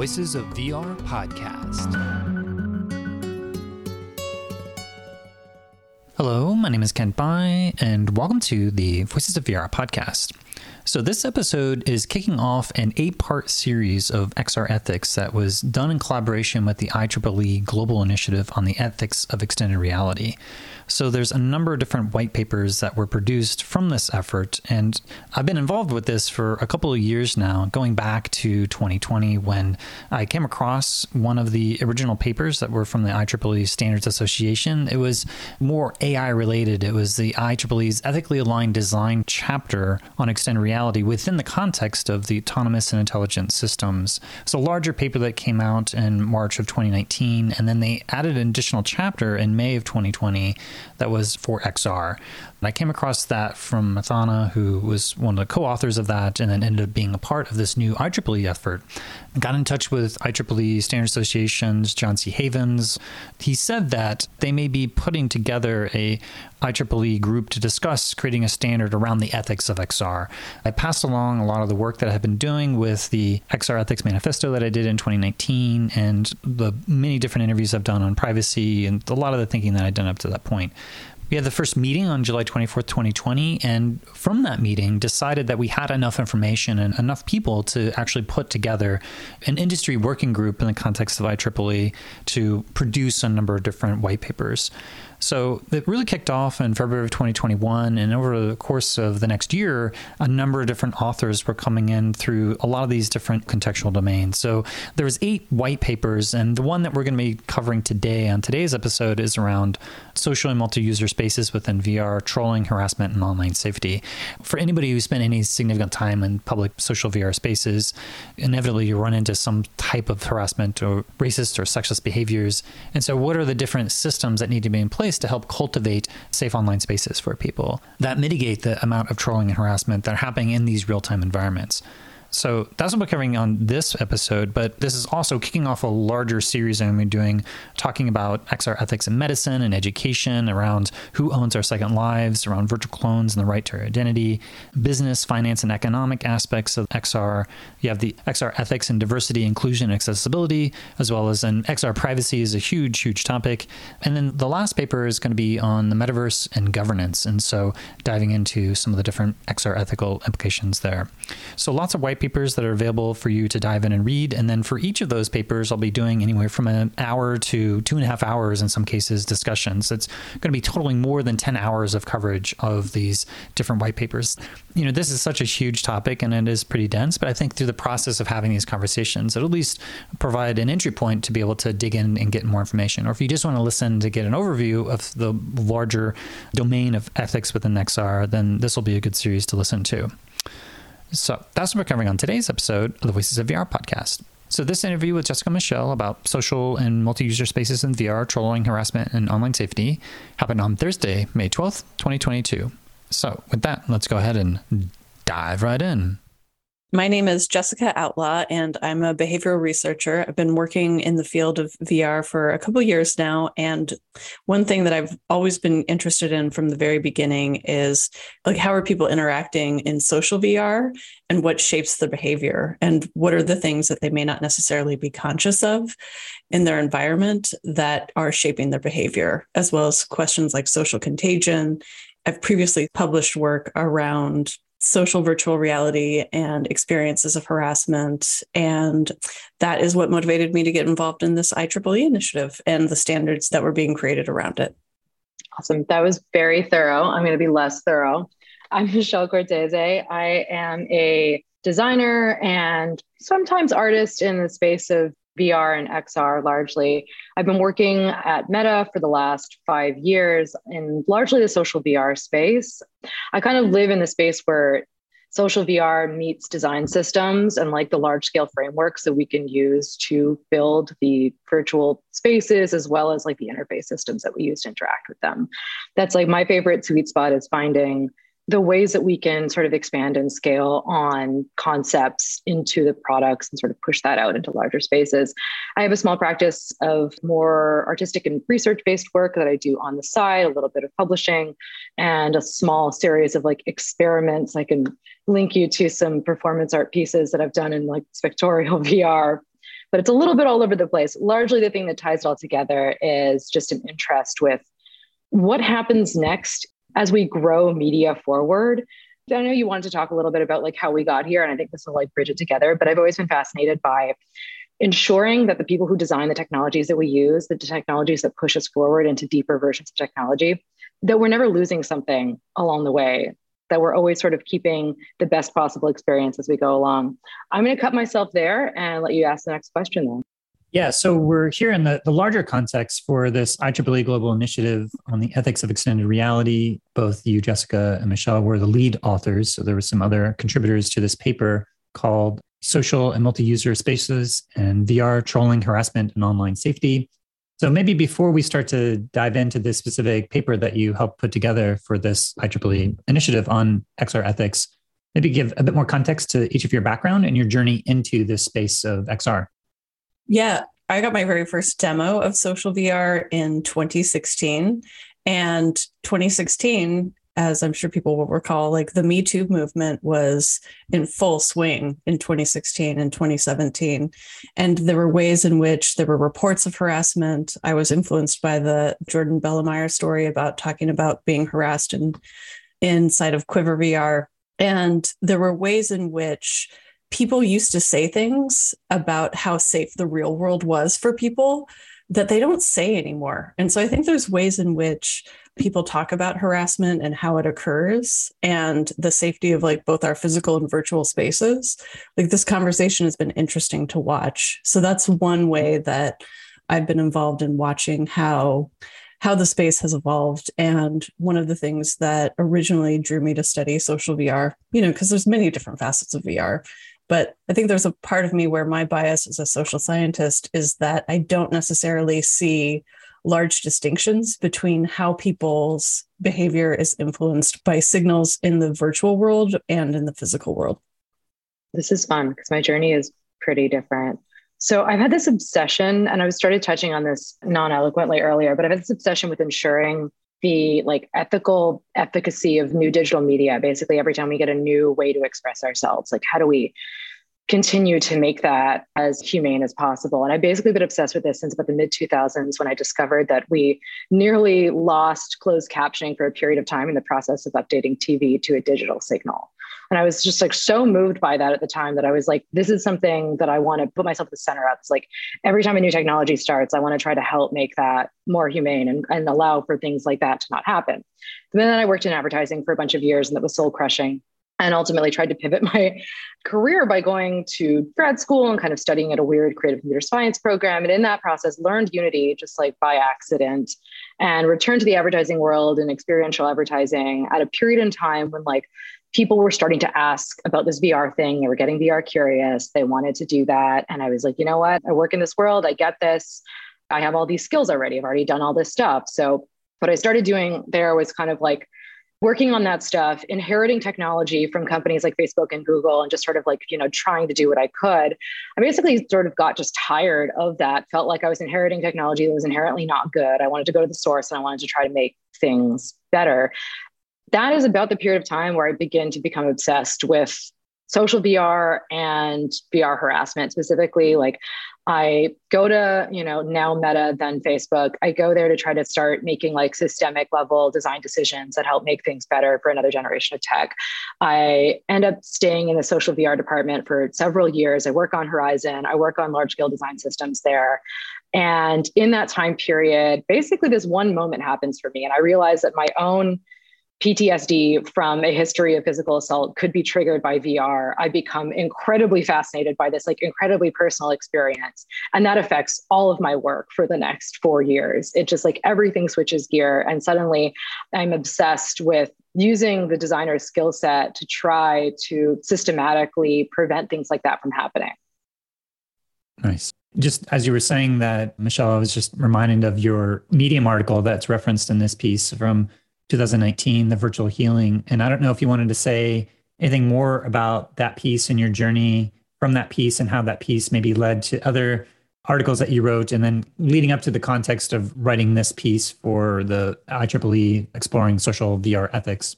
Voices of VR podcast. Hello, my name is Kent Bye, and welcome to the Voices of VR podcast. So, this episode is kicking off an eight part series of XR ethics that was done in collaboration with the IEEE Global Initiative on the Ethics of Extended Reality. So there's a number of different white papers that were produced from this effort. And I've been involved with this for a couple of years now, going back to 2020 when I came across one of the original papers that were from the IEEE Standards Association. It was more AI related. It was the IEEE's ethically aligned design chapter on extended reality within the context of the autonomous and intelligent systems. It's a larger paper that came out in March of 2019, and then they added an additional chapter in May of 2020 that was for XR. And I came across that from Mathana, who was one of the co authors of that, and then ended up being a part of this new IEEE effort. Got in touch with IEEE Standard Association's John C. Havens. He said that they may be putting together a IEEE group to discuss creating a standard around the ethics of XR. I passed along a lot of the work that I have been doing with the XR Ethics Manifesto that I did in 2019 and the many different interviews I've done on privacy and a lot of the thinking that I'd done up to that point we had the first meeting on July 24th, 2020, and from that meeting decided that we had enough information and enough people to actually put together an industry working group in the context of IEEE to produce a number of different white papers. So it really kicked off in February of 2021. And over the course of the next year, a number of different authors were coming in through a lot of these different contextual domains. So there was eight white papers. And the one that we're going to be covering today on today's episode is around social and multi-user spaces within VR, trolling, harassment, and online safety. For anybody who spent any significant time in public social VR spaces, inevitably you run into some type of harassment or racist or sexist behaviors. And so what are the different systems that need to be in place place to help cultivate safe online spaces for people that mitigate the amount of trolling and harassment that are happening in these real time environments. So that's what we're covering on this episode, but this is also kicking off a larger series I'm doing talking about XR ethics in medicine and education, around who owns our second lives, around virtual clones and the right to identity, business, finance, and economic aspects of XR. You have the XR ethics and diversity, inclusion, and accessibility, as well as an XR privacy is a huge, huge topic. And then the last paper is going to be on the metaverse and governance. And so diving into some of the different XR ethical implications there. So lots of white papers that are available for you to dive in and read. And then for each of those papers, I'll be doing anywhere from an hour to two and a half hours in some cases discussions. It's going to be totaling more than 10 hours of coverage of these different white papers. You know, this is such a huge topic and it is pretty dense, but I think through the process of having these conversations, it'll at least provide an entry point to be able to dig in and get more information. Or if you just want to listen to get an overview of the larger domain of ethics within XR, then this will be a good series to listen to. So that's what we're covering on today's episode of the Voices of VR podcast. So this interview with Jessica Michelle about social and multi-user spaces in VR, trolling, harassment, and online safety happened on Thursday, May 12th, 2022. So with that, let's go ahead and dive right in. My name is Jessica Outlaw, and I'm a behavioral researcher. I've been working in the field of VR for a couple years now. And one thing that I've always been interested in from the very beginning is like how are people interacting in social VR and what shapes their behavior and what are the things that they may not necessarily be conscious of in their environment that are shaping their behavior, as well as questions like social contagion. I've previously published work around social virtual reality and experiences of harassment. And that is what motivated me to get involved in this IEEE initiative and the standards that were being created around it. Awesome. That was very thorough. I'm going to be less thorough. I'm Michelle Cortese. I am a designer and sometimes artist in the space of VR and XR largely. I've been working at Meta for the last five years in largely the social VR space. I kind of live in the space where social VR meets design systems and like the large scale frameworks that we can use to build the virtual spaces as well as like the interface systems that we use to interact with them. That's like my favorite sweet spot is finding the ways that we can sort of expand and scale on concepts into the products and sort of push that out into larger spaces. I have a small practice of more artistic and research based work that I do on the side, a little bit of publishing, and a small series of like experiments. I can link you to some performance art pieces that I've done in like spectorial VR but it's a little bit all over the place. Largely, the thing that ties it all together is just an interest with what happens next as we grow media forward. I know you wanted to talk a little bit about like how we got here, and I think this will like bridge it together. But I've always been fascinated by ensuring that the people who design the technologies that we use, the technologies that push us forward into deeper versions of technology, that we're never losing something along the way, that we're always sort of keeping the best possible experience as we go along. I'm going to cut myself there and let you ask the next question then. Yeah, so we're here in the, the larger context for this IEEE Global Initiative on the Ethics of Extended Reality. Both you, Jessica, and Michelle were the lead authors. So there were some other contributors to this paper called social and multi-user spaces and VR trolling, harassment, and online safety. So maybe before we start to dive into this specific paper that you helped put together for this IEEE initiative on XR ethics, maybe give a bit more context to each of your background and your journey into this space of XR. Yeah, I got my very first demo of social VR in 2016. And 2016 as I'm sure people will recall, like the Me Too movement was in full swing in 2016 and 2017. And there were ways in which there were reports of harassment. I was influenced by the Jordan Belamire story about talking about being harassed in, inside of QuiVr VR. And there were ways in which people used to say things about how safe the real world was for people that they don't say anymore. And so I think there's ways in which people talk about harassment and how it occurs and the safety of like both our physical and virtual spaces. Like this conversation has been interesting to watch. So that's one way that I've been involved in watching how how the space has evolved and one of the things that originally drew me to study social VR, you know, because there's many different facets of VR but I think there's a part of me where my bias as a social scientist is that I don't necessarily see large distinctions between how people's behavior is influenced by signals in the virtual world and in the physical world. This is fun because my journey is pretty different. So I've had this obsession, and I was started touching on this non-eloquently earlier, but I've had this obsession with ensuring the like ethical efficacy of new digital media basically every time we get a new way to express ourselves like how do we continue to make that as humane as possible? And i've basically been obsessed with this since about the mid 2000s when i discovered that we nearly lost closed captioning for a period of time in the process of updating tv to a digital signal and I was just like so moved by that at the time that I was like, this is something that I want to put myself at the center of. It's like every time a new technology starts, I want to try to help make that more humane and, and allow for things like that to not happen. But then I worked in advertising for a bunch of years and that was soul crushing and ultimately tried to pivot my career by going to grad school and kind of studying at a weird creative computer science program and in that process learned unity just like by accident and returned to the advertising world and experiential advertising at a period in time when like people were starting to ask about this VR thing. They were getting VR curious. They wanted to do that. And I was like, you know what? I work in this world. I get this. I have all these skills already. I've already done all this stuff. So, what I started doing there was kind of like working on that stuff, inheriting technology from companies like Facebook and Google, and just sort of like, you know, trying to do what I could. I basically sort of got just tired of that, felt like I was inheriting technology that was inherently not good. I wanted to go to the source and I wanted to try to make things better that is about the period of time where I begin to become obsessed with social VR and VR harassment specifically. Like I go to, you know, now Meta, then Facebook. I go there to try to start making like systemic level design decisions that help make things better for another generation of tech. I end up staying in the social VR department for several years. I work on Horizon, I work on large scale design systems there. And in that time period, basically, this one moment happens for me. And I realize that my own PTSD from a history of physical assault could be triggered by VR, I become incredibly fascinated by this like incredibly personal experience. And that affects all of my work for the next four years. It just like everything switches gear. And suddenly I'm obsessed with using the designer's skill set to try to systematically prevent things like that from happening. Nice. Just as you were saying that, Michelle, I was just reminded of your Medium article that's referenced in this piece from 2019, the virtual healing. And I don't know if you wanted to say anything more about that piece and your journey from that piece and how that piece maybe led to other articles that you wrote and then leading up to the context of writing this piece for the IEEE exploring social VR ethics.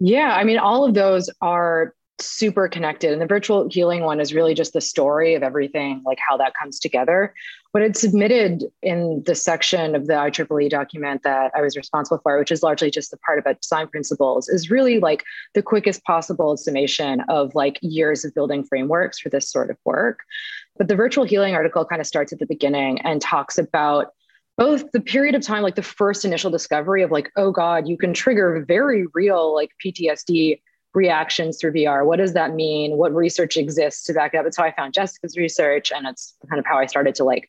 Yeah, I mean, all of those are super connected. And the virtual healing one is really just the story of everything, like how that comes together. What I'd submitted in the section of the IEEE document that I was responsible for, which is largely just the part about design principles, is really like the quickest possible summation of like years of building frameworks for this sort of work. But the virtual healing article kind of starts at the beginning and talks about both the period of time, like the first initial discovery of like, oh God, you can trigger very real like PTSD reactions through VR. What does that mean? What research exists to back it up? It's how I found Jessica's research, and it's kind of how I started to like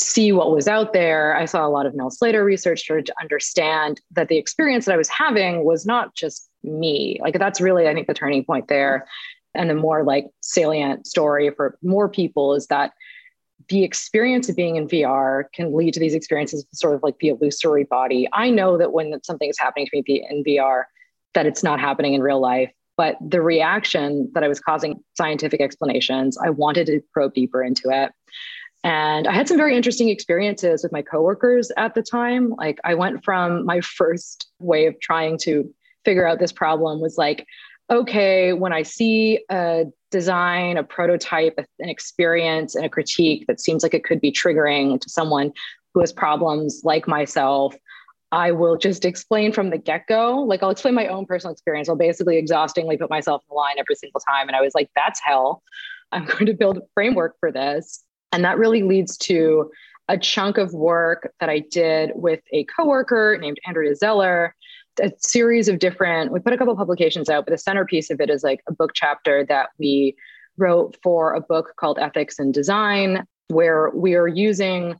see what was out there. I saw a lot of Mel Slater research, started to understand that the experience that I was having was not just me. Like that's really, I think, the turning point there. And the more like salient story for more people is that the experience of being in VR can lead to these experiences sort of like the illusory body. I know that when something is happening to me in VR, that it's not happening in real life. But the reaction that I was causing scientific explanations, I wanted to probe deeper into it. And I had some very interesting experiences with my coworkers at the time. Like I went from my first way of trying to figure out this problem was like, okay, when I see a design, a prototype, an experience, and a critique that seems like it could be triggering to someone who has problems like myself, I will just explain from the get go. Like I'll explain my own personal experience. I'll basically exhaustingly put myself in the line every single time. And I was like, that's hell. I'm going to build a framework for this. And that really leads to a chunk of work that I did with a coworker named Andrea Zeller, a series of different, we put a couple publications out, but the centerpiece of it is like a book chapter that we wrote for a book called Ethics and Design, where we are using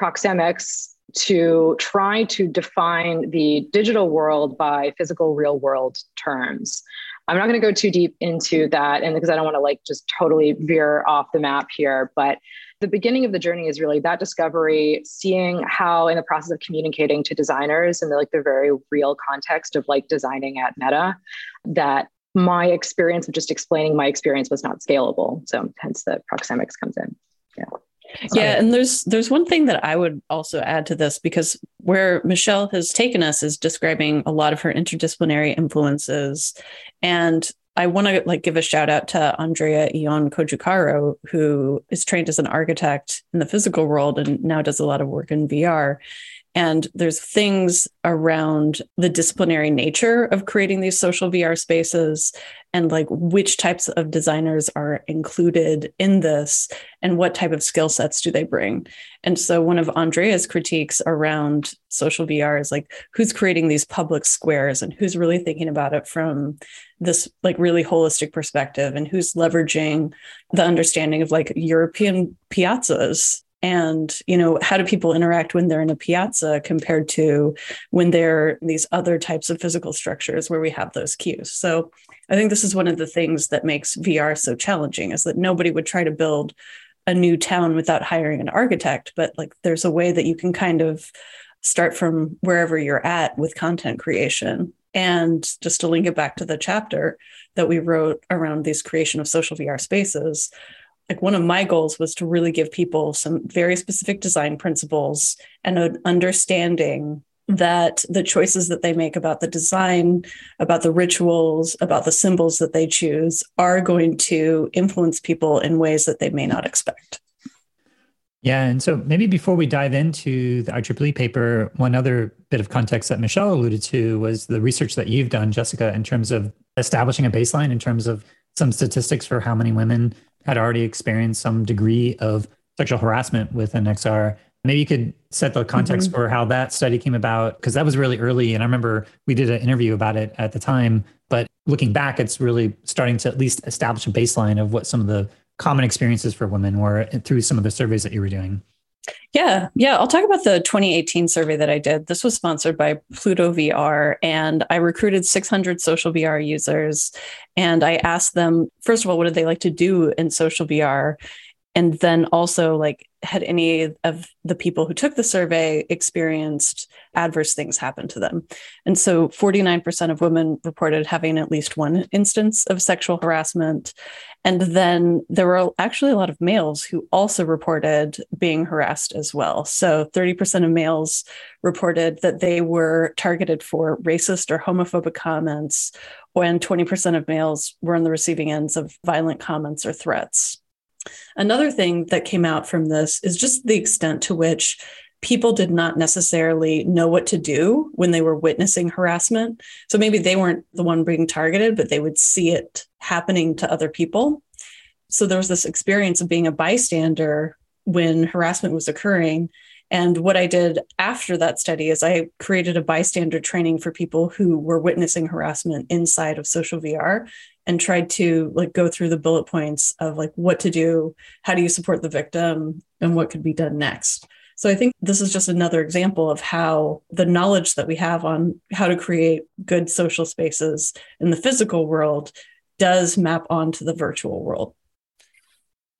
proxemics to try to define the digital world by physical real world terms. I'm not going to go too deep into that and because I don't want to like just totally veer off the map here, but the beginning of the journey is really that discovery, seeing how in the process of communicating to designers and like the very real context of like designing at Meta, that my experience of just explaining my experience was not scalable. So hence the proxemics comes in. Yeah. Yeah, and there's there's one thing that I would also add to this because where Michelle has taken us is describing a lot of her interdisciplinary influences, and I want to like give a shout out to Andreea Ion Cojocaru, who is trained as an architect in the physical world and now does a lot of work in VR. And there's things around the disciplinary nature of creating these social VR spaces and like which types of designers are included in this and what type of skill sets do they bring. And so one of Andrea's critiques around social VR is like who's creating these public squares and who's really thinking about it from this like really holistic perspective and who's leveraging the understanding of like European piazzas and you know how do people interact when they're in a piazza compared to when they're these other types of physical structures where we have those cues? So i think this is one of the things that makes vr so challenging is that nobody would try to build a new town without hiring an architect but like there's a way that you can kind of start from wherever you're at with content creation. And just to link it back to the chapter that we wrote around this creation of social vr spaces like one of my goals was to really give people some very specific design principles and an understanding that the choices that they make about the design, about the rituals, about the symbols that they choose are going to influence people in ways that they may not expect. Yeah. And so maybe before we dive into the IEEE paper, one other bit of context that Michelle alluded to was the research that you've done, Jessica, in terms of establishing a baseline, in terms of some statistics for how many women had already experienced some degree of sexual harassment with an XR. Maybe you could set the context mm-hmm. for how that study came about, because that was really early. And I remember we did an interview about it at the time. But looking back, it's really starting to at least establish a baseline of what some of the common experiences for women were through some of the surveys that you were doing. Yeah, yeah. I'll talk about the 2018 survey that I did. This was sponsored by Pluto VR, and I recruited 600 social VR users. And I asked them, first of all, what did they like to do in social VR? And then also, like, had any of the people who took the survey experienced adverse things happen to them. And so 49% of women reported having at least one instance of sexual harassment. And then there were actually a lot of males who also reported being harassed as well. So 30% of males reported that they were targeted for racist or homophobic comments, when 20% of males were on the receiving ends of violent comments or threats. Another thing that came out from this is just the extent to which people did not necessarily know what to do when they were witnessing harassment. So maybe they weren't the one being targeted, but they would see it happening to other people. So there was this experience of being a bystander when harassment was occurring. And what I did after that study is I created a bystander training for people who were witnessing harassment inside of social VR and tried to like go through the bullet points of like what to do, how do you support the victim, and what could be done next. So I think this is just another example of how the knowledge that we have on how to create good social spaces in the physical world does map onto the virtual world.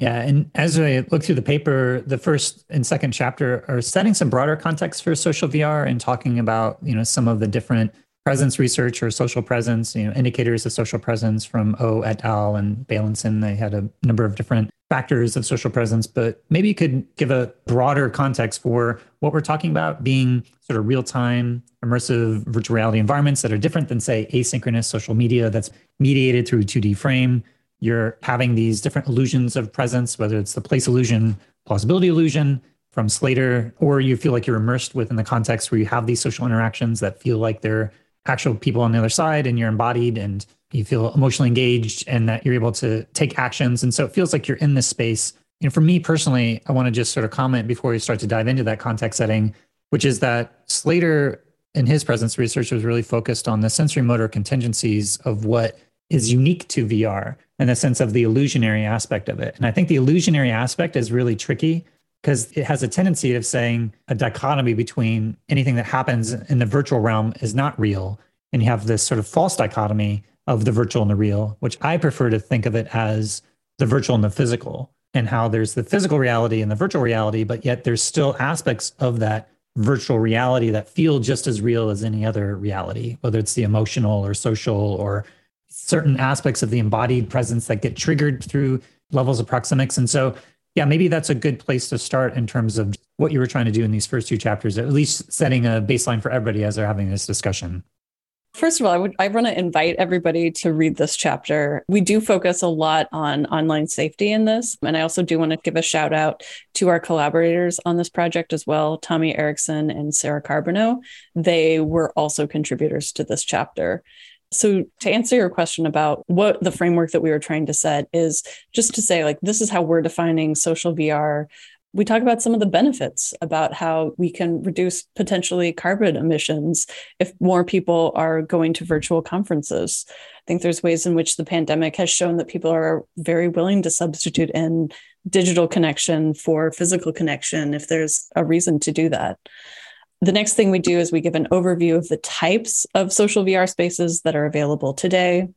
Yeah, and as I look through the paper, the first and second chapter are setting some broader context for social VR and talking about, you know, some of the different presence research or social presence, you know, indicators of social presence from O et al. and Bailenson. They had a number of different factors of social presence, but maybe you could give a broader context for what we're talking about being sort of real time, immersive virtual reality environments that are different than, say, asynchronous social media that's mediated through 2D frame. You're having these different illusions of presence, whether it's the place illusion, plausibility illusion from Slater, or you feel like you're immersed within the context where you have these social interactions that feel like they're actual people on the other side and you're embodied and you feel emotionally engaged and that you're able to take actions. And so it feels like you're in this space. You know, for me personally, I want to just sort of comment before we start to dive into that context setting, which is that Slater in his presence research was really focused on the sensory motor contingencies of what is unique to VR and the sense of the illusionary aspect of it. And I think the illusionary aspect is really tricky because it has a tendency of saying a dichotomy between anything that happens in the virtual realm is not real. And you have this sort of false dichotomy of the virtual and the real, which I prefer to think of it as the virtual and the physical, and how there's the physical reality and the virtual reality, but yet there's still aspects of that virtual reality that feel just as real as any other reality, whether it's the emotional or social or certain aspects of the embodied presence that get triggered through levels of proxemics. And so yeah, maybe that's a good place to start in terms of what you were trying to do in these first two chapters, at least setting a baseline for everybody as they're having this discussion. First of all, I would I want to invite everybody to read this chapter. We do focus a lot on online safety in this, and I also do want to give a shout out to our collaborators on this project as well, Tommy Erickson and Sarah Carbono. They were also contributors to this chapter. So, to answer your question about what the framework that we were trying to set is just to say, like, this is how we're defining social VR. We talk about some of the benefits about how we can reduce potentially carbon emissions if more people are going to virtual conferences. I think there's ways in which the pandemic has shown that people are very willing to substitute in digital connection for physical connection if there's a reason to do that. The next thing we do is we give an overview of the types of social VR spaces that are available today.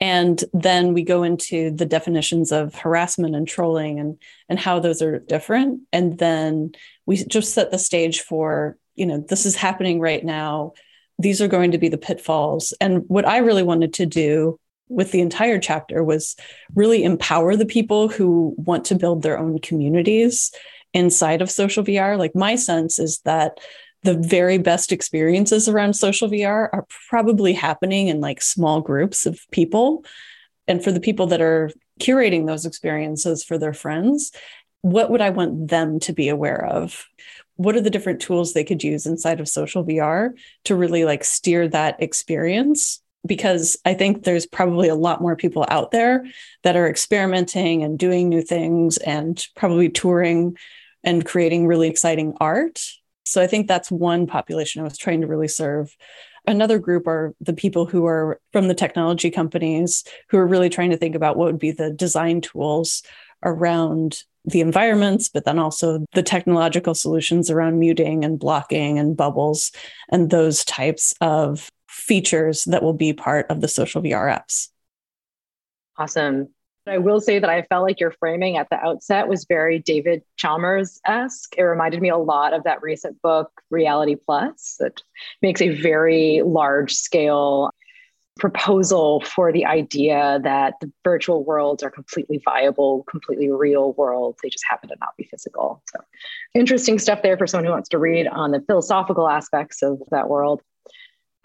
And then we go into the definitions of harassment and trolling and, and how those are different. And then we just set the stage for, you know, this is happening right now. These are going to be the pitfalls. And what I really wanted to do with the entire chapter was really empower the people who want to build their own communities inside of social VR. Like my sense is that the very best experiences around social VR are probably happening in like small groups of people. And for the people that are curating those experiences for their friends, what would I want them to be aware of? What are the different tools they could use inside of social VR to really like steer that experience? Because I think there's probably a lot more people out there that are experimenting and doing new things and probably touring and creating really exciting art so I think that's one population I was trying to really serve. Another group are the people who are from the technology companies who are really trying to think about what would be the design tools around the environments, but then also the technological solutions around muting and blocking and bubbles and those types of features that will be part of the social VR apps. Awesome. I will say that I felt like your framing at the outset was very David Chalmers esque. It reminded me a lot of that recent book, Reality Plus, that makes a very large scale proposal for the idea that the virtual worlds are completely viable, completely real worlds. They just happen to not be physical. So, interesting stuff there for someone who wants to read on the philosophical aspects of that world.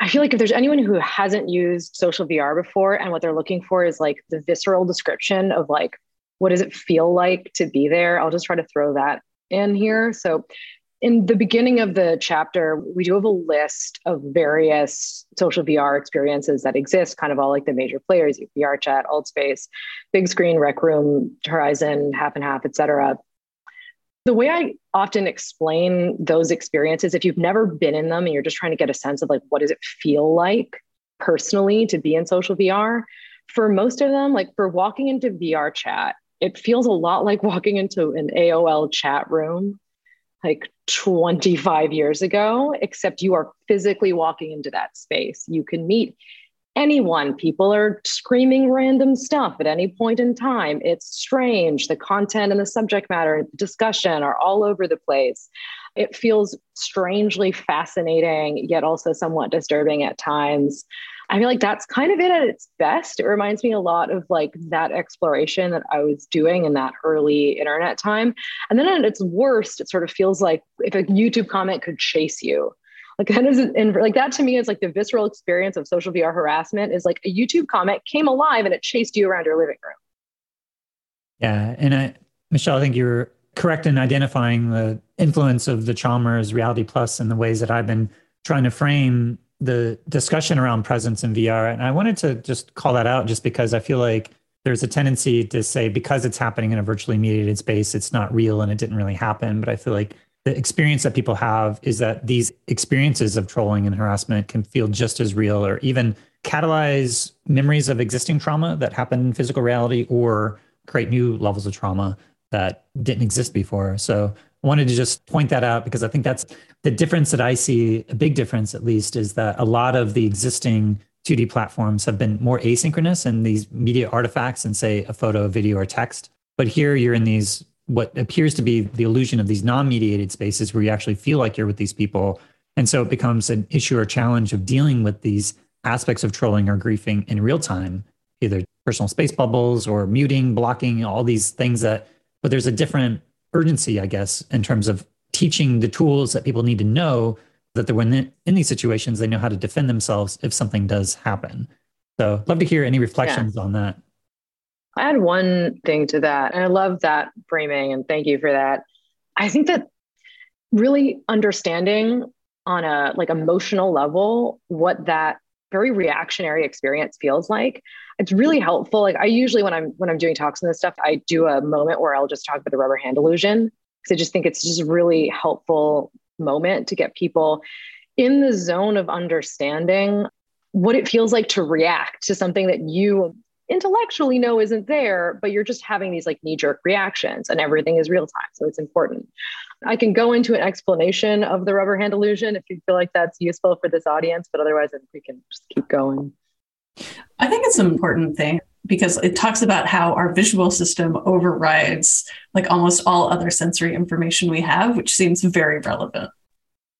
I feel like if there's anyone who hasn't used social VR before and what they're looking for is like the visceral description of like, what does it feel like to be there? I'll just try to throw that in here. So, in the beginning of the chapter, we do have a list of various social VR experiences that exist, kind of all like the major players, VRChat, Altspace, big screen, Rec Room, Horizon, half and half, et cetera. The way I often explain those experiences, if you've never been in them and you're just trying to get a sense of like, what does it feel like personally to be in social VR? For most of them, like for walking into VRChat, it feels a lot like walking into an AOL chat room like 25 years ago, except you are physically walking into that space. You can meet anyone. People are screaming random stuff at any point in time. It's strange. The content and the subject matter discussion are all over the place. It feels strangely fascinating, yet also somewhat disturbing at times. I feel like that's kind of it at its best. It reminds me a lot of like that exploration that I was doing in that early internet time. And then at its worst, it sort of feels like if a YouTube comment could chase you. Like that is and like that to me is like the visceral experience of social VR harassment is like a YouTube comment came alive and it chased you around your living room. Yeah. And I Michelle, I think you're correct in identifying the influence of the Chalmers Reality Plus and the ways that I've been trying to frame the discussion around presence in VR. And I wanted to just call that out just because I feel like there's a tendency to say because it's happening in a virtually mediated space, it's not real and it didn't really happen. But I feel like the experience that people have is that these experiences of trolling and harassment can feel just as real or even catalyze memories of existing trauma that happened in physical reality or create new levels of trauma that didn't exist before. So I wanted to just point that out because I think that's the difference that I see, a big difference at least, is that a lot of the existing 2D platforms have been more asynchronous and these media artifacts and say a photo, video, or text. But here you're in these what appears to be the illusion of these non-mediated spaces where you actually feel like you're with these people. And so it becomes an issue or challenge of dealing with these aspects of trolling or griefing in real time, either personal space bubbles or muting, blocking, all these things that, but there's a different urgency, I guess, in terms of teaching the tools that people need to know that they're when in these situations, they know how to defend themselves if something does happen. So, love to hear any reflections yeah. on that. I had one thing to that, and I love that framing, and thank you for that. I think that really understanding on a like emotional level what that very reactionary experience feels like it's really helpful like i usually when i'm when i'm doing talks and this stuff i do a moment where i'll just talk about the rubber hand illusion because i just think it's just a really helpful moment to get people in the zone of understanding what it feels like to react to something that you intellectually know isn't there but you're just having these like knee jerk reactions and everything is real time so it's important I can go into an explanation of the rubber hand illusion if you feel like that's useful for this audience, but otherwise, we can just keep going. I think it's an important thing because it talks about how our visual system overrides like almost all other sensory information we have, which seems very relevant.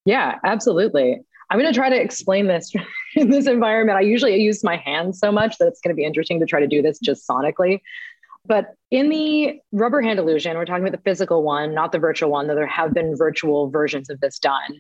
Yeah, absolutely. I'm going to try to explain this in this environment. I usually use my hands so much that it's going to be interesting to try to do this just sonically. But in the rubber hand illusion, we're talking about the physical one, not the virtual one, though there have been virtual versions of this done.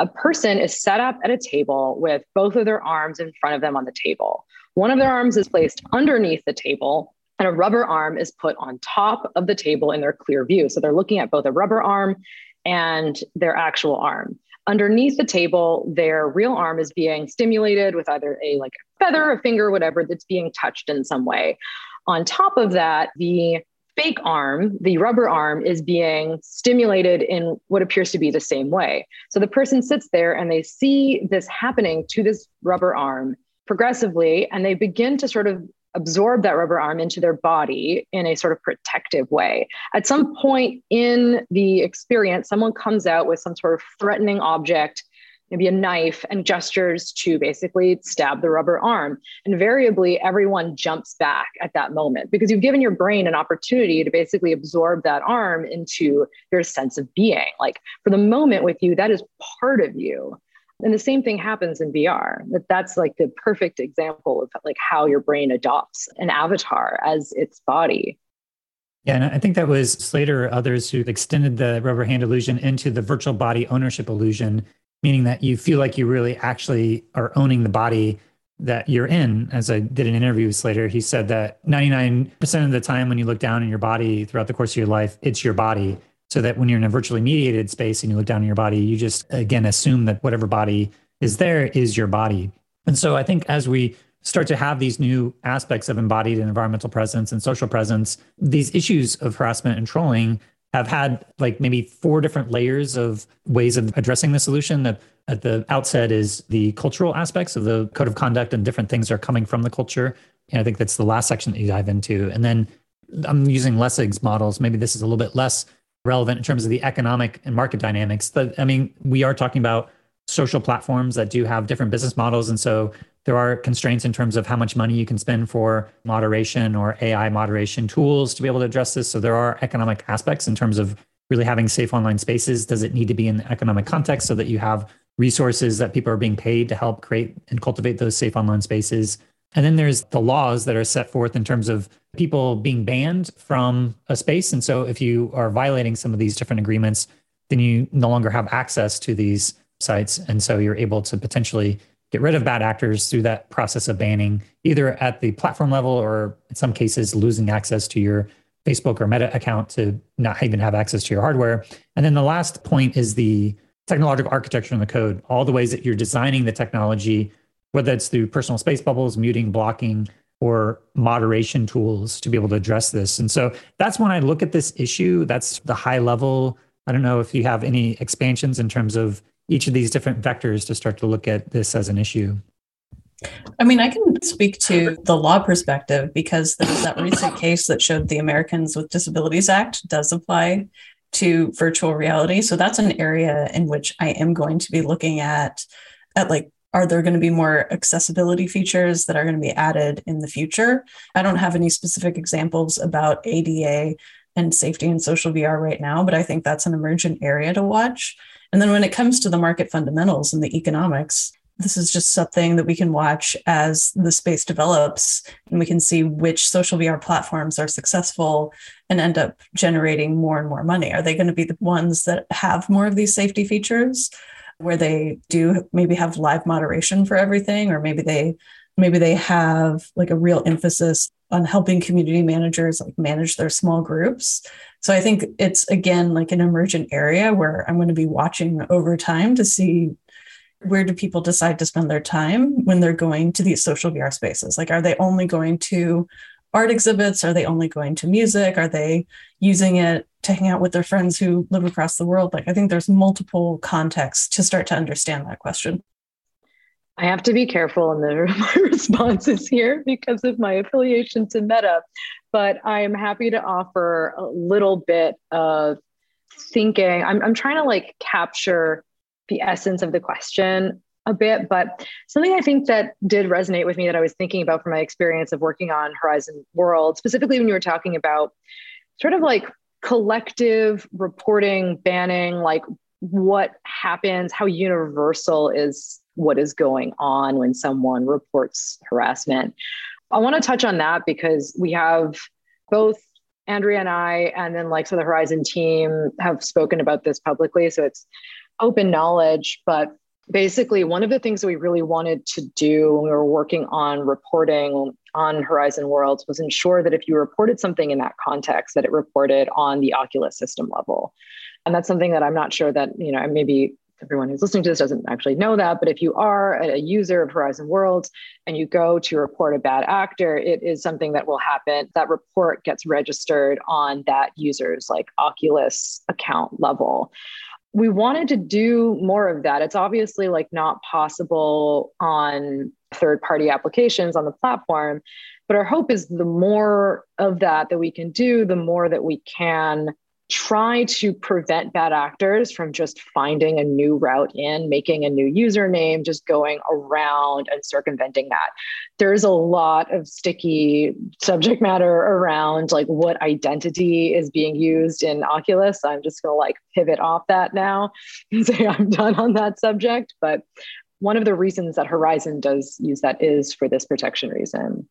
A person is set up at a table with both of their arms in front of them on the table. One of their arms is placed underneath the table, and a rubber arm is put on top of the table in their clear view. So they're looking at both a rubber arm and their actual arm. Underneath the table, their real arm is being stimulated with either a like a feather, a finger, whatever that's being touched in some way. On top of that, the fake arm, the rubber arm, is being stimulated in what appears to be the same way. So the person sits there and they see this happening to this rubber arm progressively, and they begin to sort of absorb that rubber arm into their body in a sort of protective way. At some point in the experience, someone comes out with some sort of threatening object maybe a knife and gestures to basically stab the rubber arm. Invariably, everyone jumps back at that moment because you've given your brain an opportunity to basically absorb that arm into your sense of being. Like for the moment with you, that is part of you. And the same thing happens in VR. That that's like the perfect example of like how your brain adopts an avatar as its body. Yeah, and I think that was Slater or others who extended the rubber hand illusion into the virtual body ownership illusion meaning that you feel like you really actually are owning the body that you're in. As I did an interview with Slater, he said that 99% of the time when you look down in your body throughout the course of your life, it's your body. So that when you're in a virtually mediated space and you look down in your body, you just again assume that whatever body is there is your body. And so I think as we start to have these new aspects of embodied and environmental presence and social presence, these issues of harassment and trolling have had like maybe four different layers of ways of addressing the solution that at the outset is the cultural aspects of the code of conduct and different things are coming from the culture. And i think that's the last section that you dive into. And then i'm using lessig's models. Maybe this is a little bit less relevant in terms of the economic and market dynamics but i mean we are talking about social platforms that do have different business models and so there are constraints in terms of how much money you can spend for moderation or AI moderation tools to be able to address this. So there are economic aspects in terms of really having safe online spaces. Does it need to be in the economic context so that you have resources that people are being paid to help create and cultivate those safe online spaces? And then there's the laws that are set forth in terms of people being banned from a space. And so if you are violating some of these different agreements, then you no longer have access to these sites. And so you're able to potentially get rid of bad actors through that process of banning, either at the platform level or in some cases losing access to your Facebook or Meta account to not even have access to your hardware. And then the last point is the technological architecture in the code, all the ways that you're designing the technology, whether it's through personal space bubbles, muting, blocking, or moderation tools to be able to address this. And so that's when I look at this issue. That's the high level. I don't know if you have any expansions in terms of each of these different vectors to start to look at this as an issue? I mean, I can speak to the law perspective because there's that recent case that showed the Americans with Disabilities Act does apply to virtual reality. So that's an area in which I am going to be looking at at like are there going to be more accessibility features that are going to be added in the future? I don't have any specific examples about ADA and safety and social VR right now, but I think that's an emergent area to watch. And then when it comes to the market fundamentals and the economics, this is just something that we can watch as the space develops and we can see which social VR platforms are successful and end up generating more and more money. Are they going to be the ones that have more of these safety features where they do maybe have live moderation for everything or maybe they maybe they have like a real emphasis on helping community managers like manage their small groups. So i think it's again like an emergent area where i'm going to be watching over time to see where do people decide to spend their time when they're going to these social vr spaces. Like are they only going to art exhibits? Are they only going to music? Are they using it to hang out with their friends who live across the world like i think there's multiple contexts to start to understand that question I have to be careful in the, my responses here because of my affiliation to Meta, but I am happy to offer a little bit of thinking. I'm, I'm trying to like capture the essence of the question a bit, but something I think that did resonate with me that I was thinking about from my experience of working on Horizon World, specifically when you were talking about sort of like collective reporting, banning, like what happens, how universal is what is going on when someone reports harassment. I want to touch on that because we have both Andrea and I, and then like so the Horizon team have spoken about this publicly. So it's open knowledge. But basically, one of the things that we really wanted to do when we were working on reporting on Horizon Worlds was ensure that if you reported something in that context, that it reported on the Oculus system level. And that's something that I'm not sure that, you know, maybe everyone who's listening to this doesn't actually know that, but if you are a user of Horizon Worlds and you go to report a bad actor, it is something that will happen. That report gets registered on that user's like Oculus account level. We wanted to do more of that. It's obviously like not possible on third party applications on the platform, but our hope is the more of that that we can do, the more that we can try to prevent bad actors from just finding a new route in, making a new username, just going around and circumventing that. There's a lot of sticky subject matter around like what identity is being used in Oculus. I'm just going to like pivot off that now and say I'm done on that subject. But one of the reasons that Horizon does use that is for this protection reason.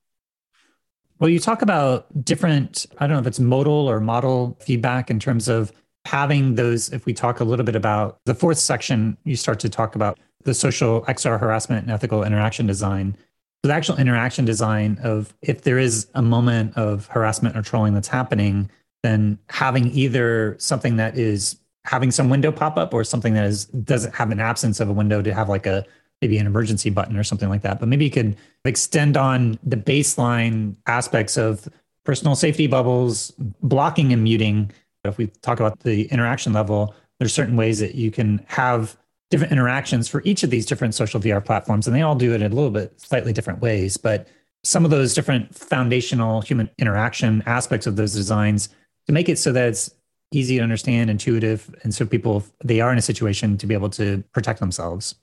Well, you talk about different, I don't know if it's modal or model feedback in terms of having those. If we talk a little bit about the fourth section, you start to talk about the social XR harassment and ethical interaction design. So the actual interaction design of if there is a moment of harassment or trolling that's happening, then having either something that is having some window pop up or something that is doesn't have an absence of a window to have like a maybe an emergency button or something like that. But maybe you could extend on the baseline aspects of personal safety bubbles, blocking and muting. If we talk about the interaction level, there's certain ways that you can have different interactions for each of these different social VR platforms, and they all do it in a little bit slightly different ways. But some of those different foundational human interaction aspects of those designs to make it so that it's easy to understand, intuitive, and so people they are in a situation to be able to protect themselves.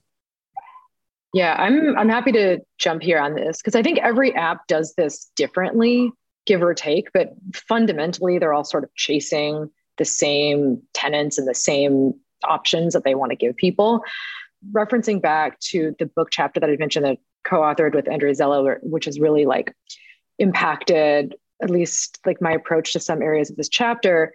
Yeah, I'm I'm happy to jump here on this because I think every app does this differently, give or take, but fundamentally they're all sort of chasing the same tenants and the same options that they want to give people. Referencing back to the book chapter that I mentioned that co-authored with Andrea Zeller, which has really like impacted at least like my approach to some areas of this chapter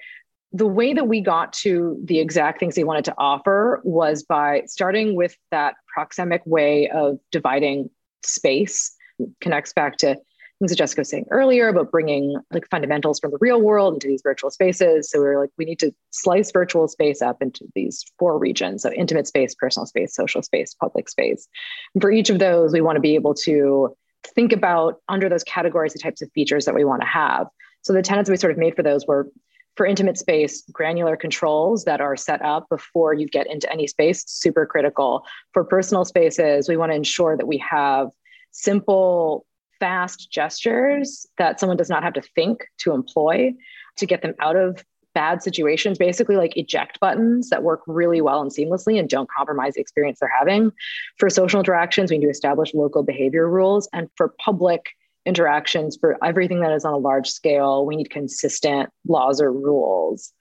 the way that we got to the exact things he wanted to offer was by starting with that proxemic way of dividing space. Connects back to things that jessica was saying earlier about bringing like fundamentals from the real world into these virtual spaces. So we were like we need to slice virtual space up into these four regions so intimate space personal space social space public space. And for each of those we want to be able to think about under those categories the types of features that we want to have. So the tenants we sort of made for those were for intimate space, granular controls that are set up before you get into any space, super critical. For personal spaces, we want to ensure that we have simple, fast gestures that someone does not have to think to employ to get them out of bad situations, basically like eject buttons that work really well and seamlessly and don't compromise the experience they're having. For social interactions, we need to establish local behavior rules. And for public interactions for everything that is on a large scale. We need consistent laws or rules.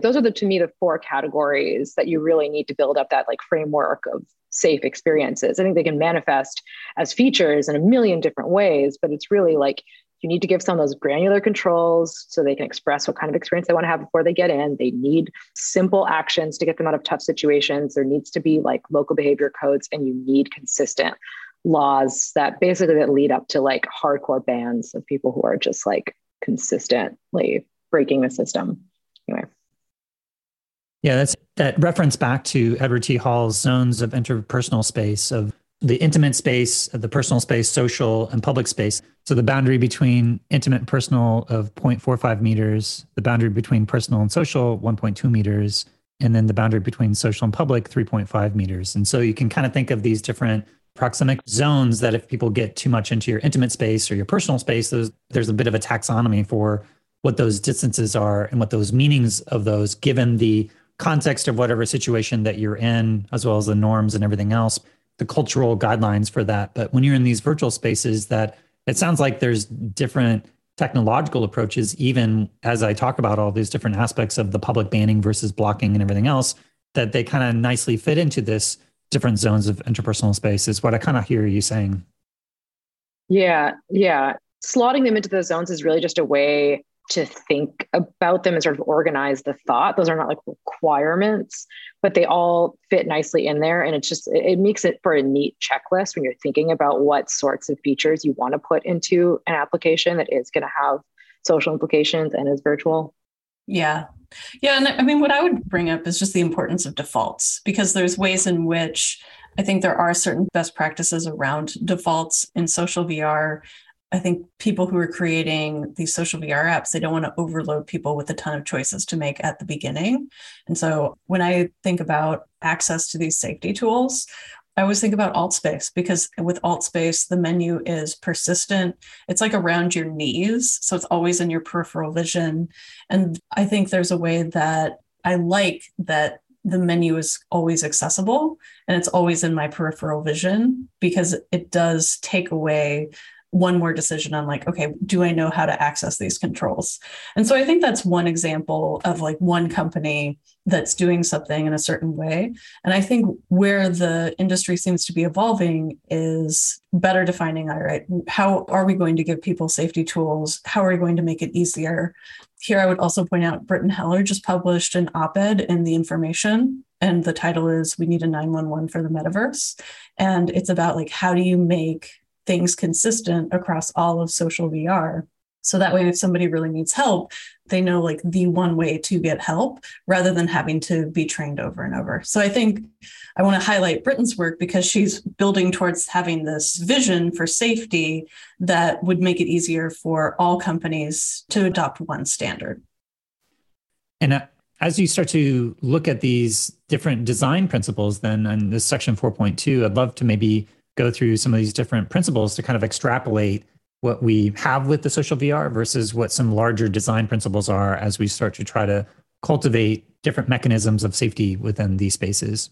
Those are the to me the four categories that you really need to build up that like framework of safe experiences. I think they can manifest as features in a million different ways but it's really like you need to give some of those granular controls so they can express what kind of experience they want to have before they get in. They need simple actions to get them out of tough situations. There needs to be like local behavior codes and you need consistent laws that basically that lead up to like hardcore bans of people who are just like consistently breaking the system. Anyway. Yeah, that's that reference back to Edward T. Hall's zones of interpersonal space of the intimate space, the personal space, social and public space. So the boundary between intimate and personal of 0.45 meters, the boundary between personal and social 1.2 meters, and then the boundary between social and public 3.5 meters. And so you can kind of think of these different proxemic zones that if people get too much into your intimate space or your personal space, there's, there's a bit of a taxonomy for what those distances are and what those meanings of those, given the context of whatever situation that you're in, as well as the norms and everything else, the cultural guidelines for that. But when you're in these virtual spaces, that it sounds like there's different technological approaches, even as I talk about all these different aspects of the public banning versus blocking and everything else, that they kind of nicely fit into this different zones of interpersonal space is what I kind of hear you saying. Yeah, yeah. Slotting them into those zones is really just a way to think about them and sort of organize the thought. Those are not like requirements, but they all fit nicely in there. And it's just, it makes it for a neat checklist when you're thinking about what sorts of features you want to put into an application that is going to have social implications and is virtual. Yeah. Yeah. And I mean, what I would bring up is just the importance of defaults because there's ways in which I think there are certain best practices around defaults in social VR. I think people who are creating these social VR apps, they don't want to overload people with a ton of choices to make at the beginning. And so when I think about access to these safety tools, I always think about Altspace because with Altspace, the menu is persistent. It's like around your knees. So it's always in your peripheral vision. And I think there's a way that I like that the menu is always accessible and it's always in my peripheral vision because it does take away one more decision on like okay do i know how to access these controls? And so i think that's one example of like one company that's doing something in a certain way. And i think where the industry seems to be evolving is better defining all right how are we going to give people safety tools? How are we going to make it easier? Here i would also point out Brittan Heller just published an op-ed in the information and the title is we need a 911 for the metaverse. And it's about like how do you make things consistent across all of social VR. So that way, if somebody really needs help, they know like the one way to get help rather than having to be trained over and over. So I think I want to highlight Brittan's work because she's building towards having this vision for safety that would make it easier for all companies to adopt one standard. And uh, as you start to look at these different design principles, then in this section 4.2, I'd love to maybe go through some of these different principles to kind of extrapolate what we have with the social VR versus what some larger design principles are as we start to try to cultivate different mechanisms of safety within these spaces.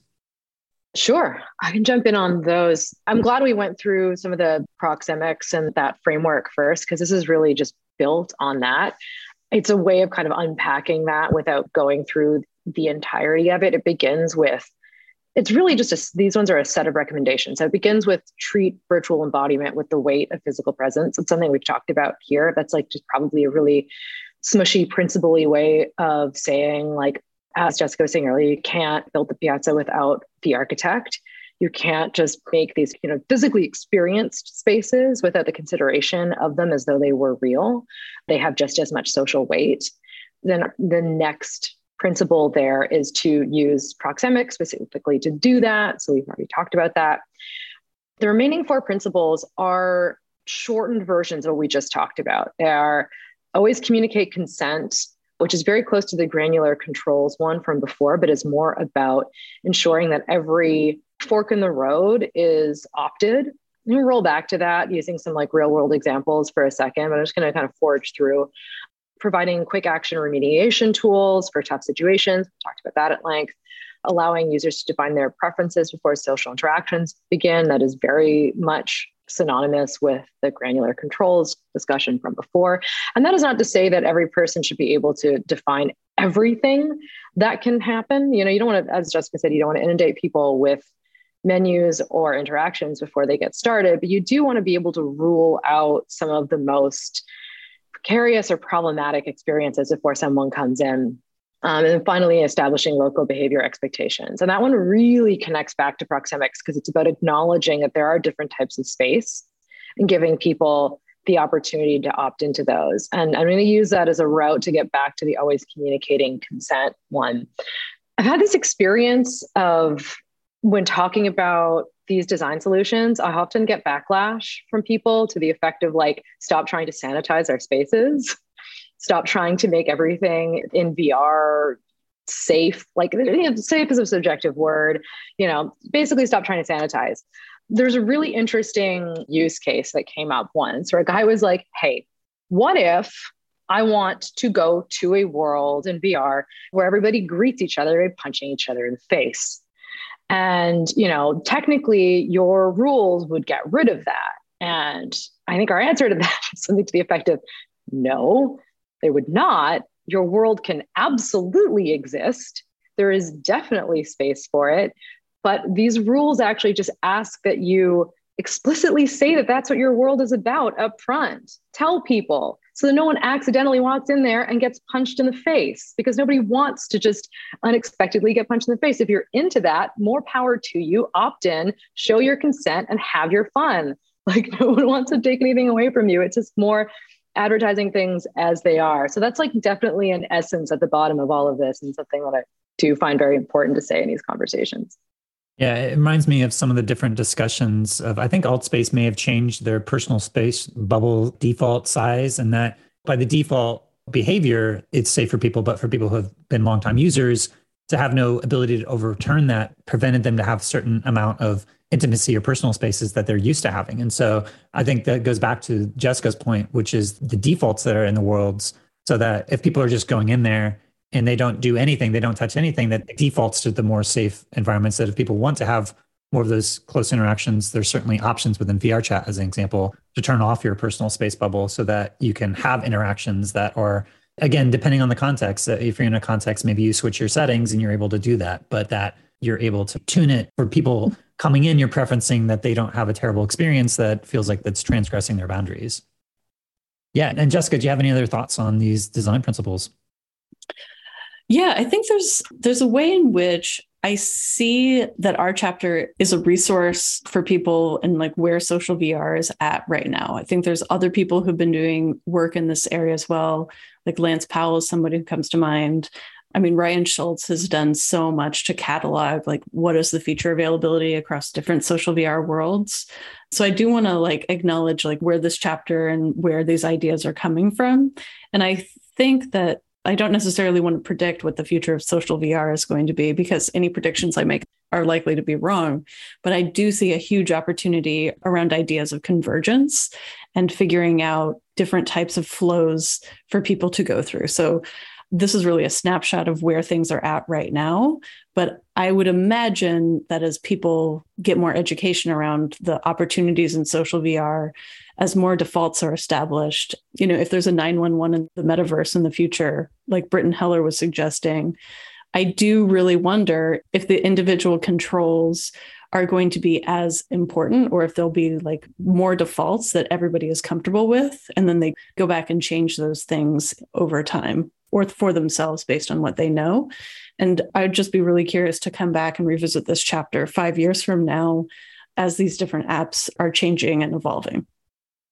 Sure, I can jump in on those. I'm glad we went through some of the proxemics and that framework first, because this is really just built on that. It's a way of kind of unpacking that without going through the entirety of it. It begins with it's really just a, these ones are a set of recommendations. So it begins with treat virtual embodiment with the weight of physical presence. It's something we've talked about here. That's like just probably a really smushy, principally way of saying, like, as Jessica was saying earlier, you can't build the piazza without the architect. You can't just make these, you know, physically experienced spaces without the consideration of them as though they were real. They have just as much social weight. Then the next principle there is to use proxemics specifically to do that. So we've already talked about that. The remaining four principles are shortened versions of what we just talked about. They are always communicate consent, which is very close to the granular controls one from before, but is more about ensuring that every fork in the road is opted. We'll roll back to that using some like real world examples for a second, but I'm just going to kind of forge through providing quick action remediation tools for tough situations. We talked about that at length. Allowing users to define their preferences before social interactions begin. That is very much synonymous with the granular controls discussion from before. And that is not to say that every person should be able to define everything that can happen. You know, you don't want to, as Jessica said, you don't want to inundate people with menus or interactions before they get started, but you do want to be able to rule out some of the most precarious or problematic experiences before someone comes in. Um, and then finally, establishing local behavior expectations. And that one really connects back to proxemics because it's about acknowledging that there are different types of space and giving people the opportunity to opt into those. And I'm going to use that as a route to get back to the always communicating consent one. I've had this experience of when talking about these design solutions, I often get backlash from people to the effect of like, stop trying to sanitize our spaces, stop trying to make everything in VR safe. Like, you know, safe is a subjective word, you know, basically stop trying to sanitize. There's a really interesting use case that came up once where a guy was like, hey, what if I want to go to a world in VR where everybody greets each other by punching each other in the face? And, you know, technically your rules would get rid of that. And I think our answer to that is something to the effect of no, they would not. Your world can absolutely exist. There is definitely space for it. But these rules actually just ask that you explicitly say that that's what your world is about up front. Tell people so that no one accidentally walks in there and gets punched in the face because nobody wants to just unexpectedly get punched in the face. If you're into that, more power to you. Opt in, show your consent, and have your fun. Like, no one wants to take anything away from you. It's just more advertising things as they are. So that's like definitely an essence at the bottom of all of this and something that I do find very important to say in these conversations. Yeah, it reminds me of some of the different discussions of I think Altspace may have changed their personal space bubble default size and that by the default behavior, it's safe for people, but for people who have been longtime users, to have no ability to overturn that prevented them to have a certain amount of intimacy or personal spaces that they're used to having. And so I think that goes back to Jessica's point, which is the defaults that are in the worlds, so that if people are just going in there and they don't do anything, they don't touch anything, that defaults to the more safe environments that if people want to have more of those close interactions, there's certainly options within VRChat, as an example, to turn off your personal space bubble so that you can have interactions that are, again, depending on the context. If you're in a context, maybe you switch your settings and you're able to do that, but that you're able to tune it for people coming in, you're preferencing that they don't have a terrible experience that feels like that's transgressing their boundaries. Yeah. And Jessica, do you have any other thoughts on these design principles? Yeah, I think there's there's a way in which I see that our chapter is a resource for people and like where social VR is at right now. I think there's other people who've been doing work in this area as well. Like Lance Powell is somebody who comes to mind. I mean, Ryan Schultz has done so much to catalog like what is the feature availability across different social VR worlds. So I do want to like acknowledge like where this chapter and where these ideas are coming from. And I think that I don't necessarily want to predict what the future of social VR is going to be because any predictions I make are likely to be wrong. But I do see a huge opportunity around ideas of convergence and figuring out different types of flows for people to go through. So this is really a snapshot of where things are at right now. But I would imagine that as people get more education around the opportunities in social VR, as more defaults are established, you know, if there's a 911 in the metaverse in the future, like Brittan Heller was suggesting, I do really wonder if the individual controls are going to be as important or if there'll be like more defaults that everybody is comfortable with and then they go back and change those things over time or for themselves based on what they know. And I'd just be really curious to come back and revisit this chapter five years from now as these different apps are changing and evolving.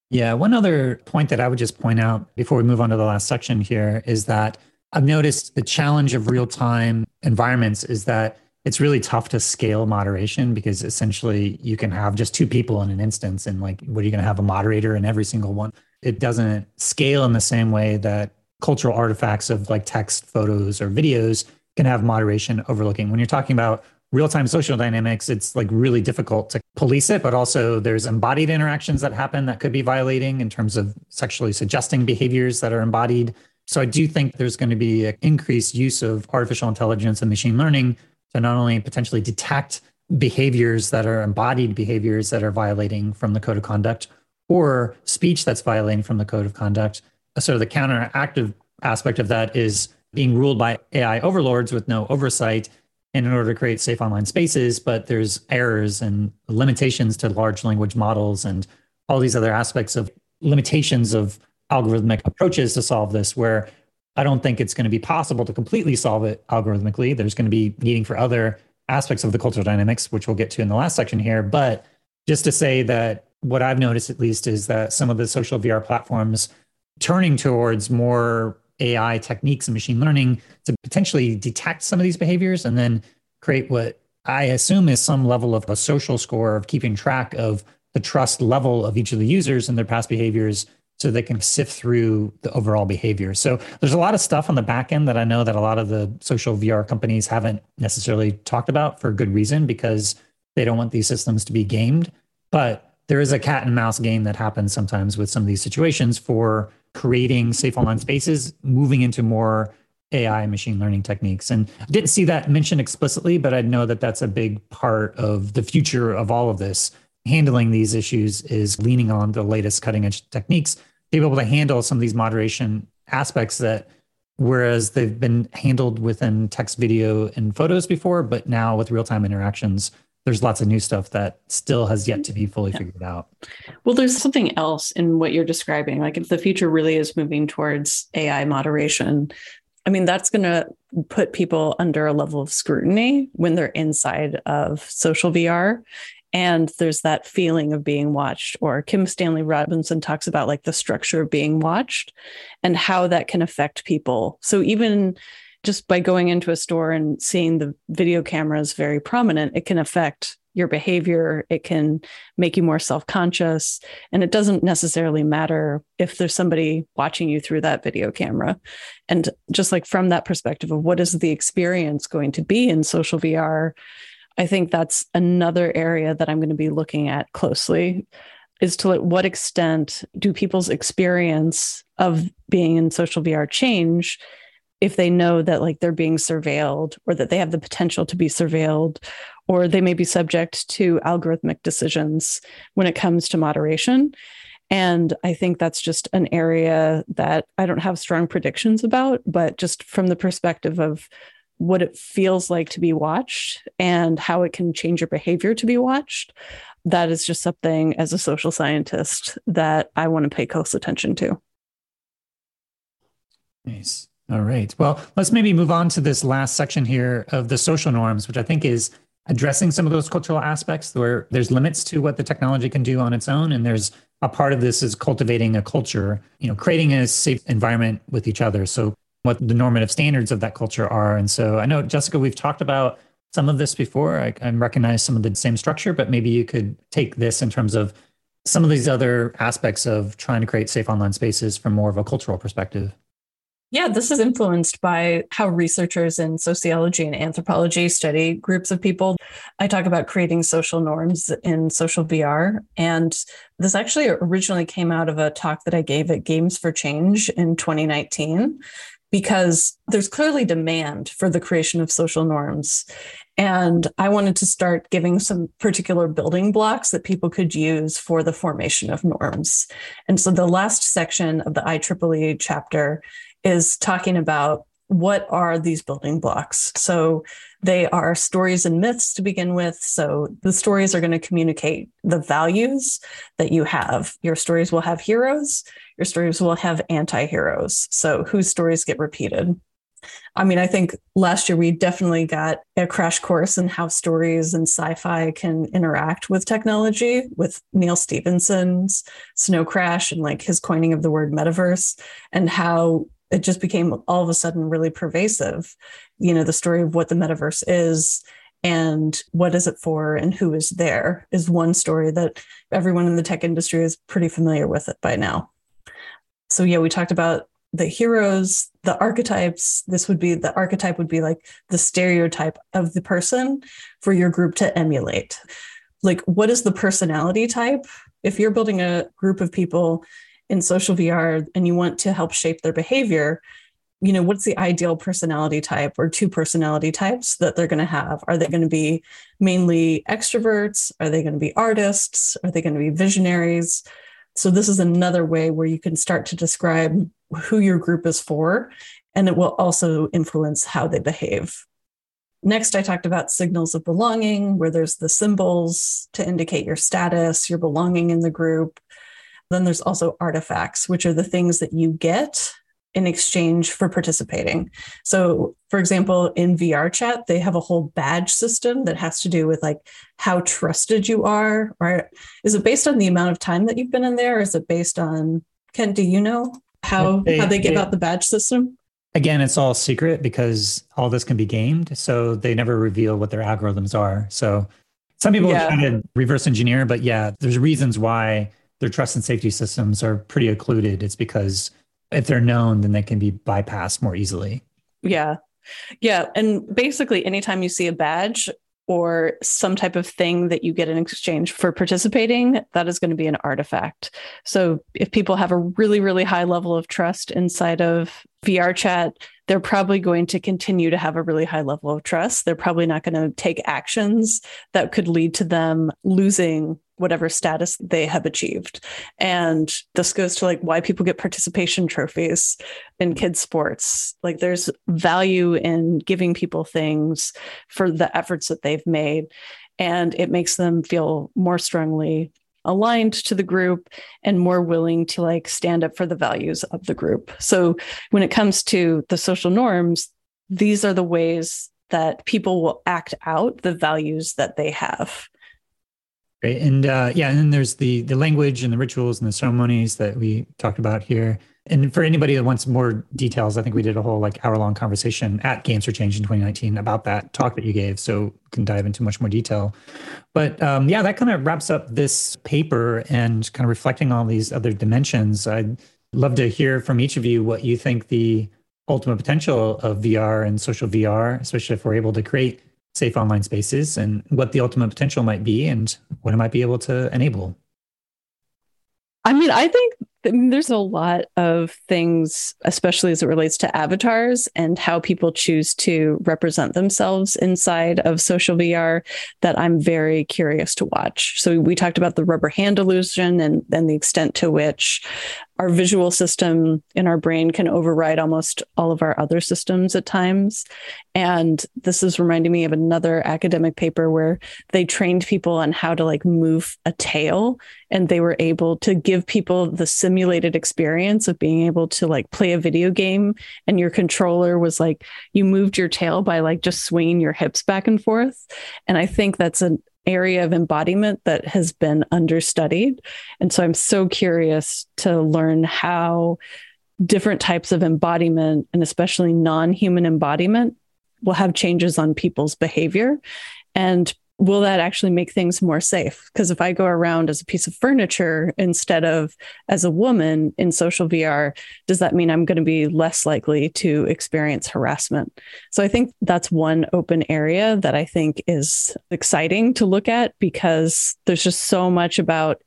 Yeah, one other point that I would just point out before we move on to the last section here is that I've noticed the challenge of real time environments is that it's really tough to scale moderation because essentially you can have just two people in an instance and like what are you going to have a moderator in every single one it doesn't scale in the same way that cultural artifacts of like text, photos, or videos can have moderation overlooking. When you're talking about real time social dynamics, it's like really difficult to police it, but also there's embodied interactions that happen that could be violating in terms of sexually suggesting behaviors that are embodied. So I do think there's going to be an increased use of artificial intelligence and machine learning to not only potentially detect behaviors that are embodied behaviors that are violating from the code of conduct or speech that's violating from the code of conduct, sort of the counteractive aspect of that is being ruled by AI overlords with no oversight and in order to create safe online spaces, but there's errors and limitations to large language models and all these other aspects of limitations of algorithmic approaches to solve this, where I don't think it's going to be possible to completely solve it algorithmically. There's going to be needing for other aspects of the cultural dynamics, which we'll get to in the last section here. But just to say that what I've noticed at least is that some of the social VR platforms turning towards more AI techniques and machine learning to potentially detect some of these behaviors and then create what I assume is some level of a social score of keeping track of the trust level of each of the users and their past behaviors so they can sift through the overall behavior. So there's a lot of stuff on the back end that I know that a lot of the social VR companies haven't necessarily talked about for good reason because they don't want these systems to be gamed. But there is a cat and mouse game that happens sometimes with some of these situations for creating safe online spaces, moving into more AI machine learning techniques. And I didn't see that mentioned explicitly, but I know that that's a big part of the future of all of this. Handling these issues is leaning on the latest cutting edge techniques to be able to handle some of these moderation aspects that whereas they've been handled within text, video, and photos before, but now with real time interactions, there's lots of new stuff that still has yet to be fully yeah. figured out. Well, there's something else in what you're describing. Like if the future really is moving towards AI moderation, I mean, that's going to put people under a level of scrutiny when they're inside of social VR. And there's that feeling of being watched, or Kim Stanley Robinson talks about like the structure of being watched and how that can affect people. So even just by going into a store and seeing the video cameras very prominent, it can affect your behavior. It can make you more self conscious. And it doesn't necessarily matter if there's somebody watching you through that video camera. And just like from that perspective of what is the experience going to be in social VR, I think that's another area that I'm going to be looking at closely is to what extent do people's experience of being in social VR change if they know that like they're being surveilled or that they have the potential to be surveilled or they may be subject to algorithmic decisions when it comes to moderation. And i think that's just an area that i don't have strong predictions about but just from the perspective of what it feels like to be watched and how it can change your behavior to be watched that is just something as a social scientist that i want to pay close attention to. Nice all right. Well, let's maybe move on to this last section here of the social norms, which I think is addressing some of those cultural aspects where there's limits to what the technology can do on its own. And there's a part of this is cultivating a culture, you know, creating a safe environment with each other. So what the normative standards of that culture are. And so I know, Jessica, we've talked about some of this before. I, I recognize some of the same structure, but maybe you could take this in terms of some of these other aspects of trying to create safe online spaces from more of a cultural perspective. Yeah, this is influenced by how researchers in sociology and anthropology study groups of people. I talk about creating social norms in social VR. And this actually originally came out of a talk that I gave at Games for Change in 2019, because there's clearly demand for the creation of social norms. And I wanted to start giving some particular building blocks that people could use for the formation of norms. And so the last section of the IEEE chapter is talking about what are these building blocks? So they are stories and myths to begin with. So the stories are going to communicate the values that you have. Your stories will have heroes, your stories will have anti heroes. So whose stories get repeated? I mean, I think last year we definitely got a crash course in how stories and sci fi can interact with technology with Neal Stephenson's Snow Crash and like his coining of the word metaverse and how it just became all of a sudden really pervasive. You know, the story of what the metaverse is and what is it for and who is there is one story that everyone in the tech industry is pretty familiar with it by now. So, yeah, we talked about the heroes, the archetypes. This would be the archetype would be like the stereotype of the person for your group to emulate. Like, what is the personality type? If you're building a group of people in social VR and you want to help shape their behavior, you know, what's the ideal personality type or two personality types that they're going to have? Are they going to be mainly extroverts? Are they going to be artists? Are they going to be visionaries? So, this is another way where you can start to describe who your group is for, and it will also influence how they behave. Next, I talked about signals of belonging, where there's the symbols to indicate your status, your belonging in the group. Then there's also artifacts, which are the things that you get in exchange for participating. So, for example, in VRChat, they have a whole badge system that has to do with like how trusted you are. Or is it based on the amount of time that you've been in there? Or is it based on Kent? Do you know how they, how they give they, out the badge system? Again, it's all secret because all this can be gamed. So they never reveal what their algorithms are. So some people yeah. try to reverse engineer, but yeah, there's reasons why their trust and safety systems are pretty occluded, it's because if they're known, then they can be bypassed more easily. Yeah. Yeah. And basically, anytime you see a badge or some type of thing that you get in exchange for participating, that is going to be an artifact. So if people have a really, really high level of trust inside of VRChat, they're probably going to continue to have a really high level of trust. They're probably not going to take actions that could lead to them losing whatever status they have achieved. And this goes to like why people get participation trophies in mm-hmm. kids sports. Like there's value in giving people things for the efforts that they've made and it makes them feel more strongly aligned to the group and more willing to like stand up for the values of the group. So when it comes to the social norms, these are the ways that people will act out the values that they have. And uh, yeah, and then there's the the language and the rituals and the ceremonies that we talked about here. And for anybody that wants more details, I think we did a whole like hour long conversation at Games for Change in 2019 about that talk that you gave. So can dive into much more detail. But um, yeah, that kind of wraps up this paper and kind of reflecting on these other dimensions. I'd love to hear from each of you what you think the ultimate potential of VR and social VR, especially if we're able to create safe online spaces and what the ultimate potential might be and what it might be able to enable. I mean, I think there's a lot of things, especially as it relates to avatars and how people choose to represent themselves inside of social VR, that I'm very curious to watch. So we talked about the rubber hand illusion and then the extent to which our visual system in our brain can override almost all of our other systems at times. And this is reminding me of another academic paper where they trained people on how to like move a tail and they were able to give people the simulated experience of being able to like play a video game and your controller was like you moved your tail by like just swinging your hips back and forth. And I think that's an area of embodiment that has been understudied. And so I'm so curious to learn how different types of embodiment, and especially non human embodiment, will have changes on people's behavior. And will that actually make things more safe? Because if I go around as a piece of furniture instead of as a woman in social VR, does that mean I'm going to be less likely to experience harassment? So I think that's one open area that I think is exciting to look at because there's just so much about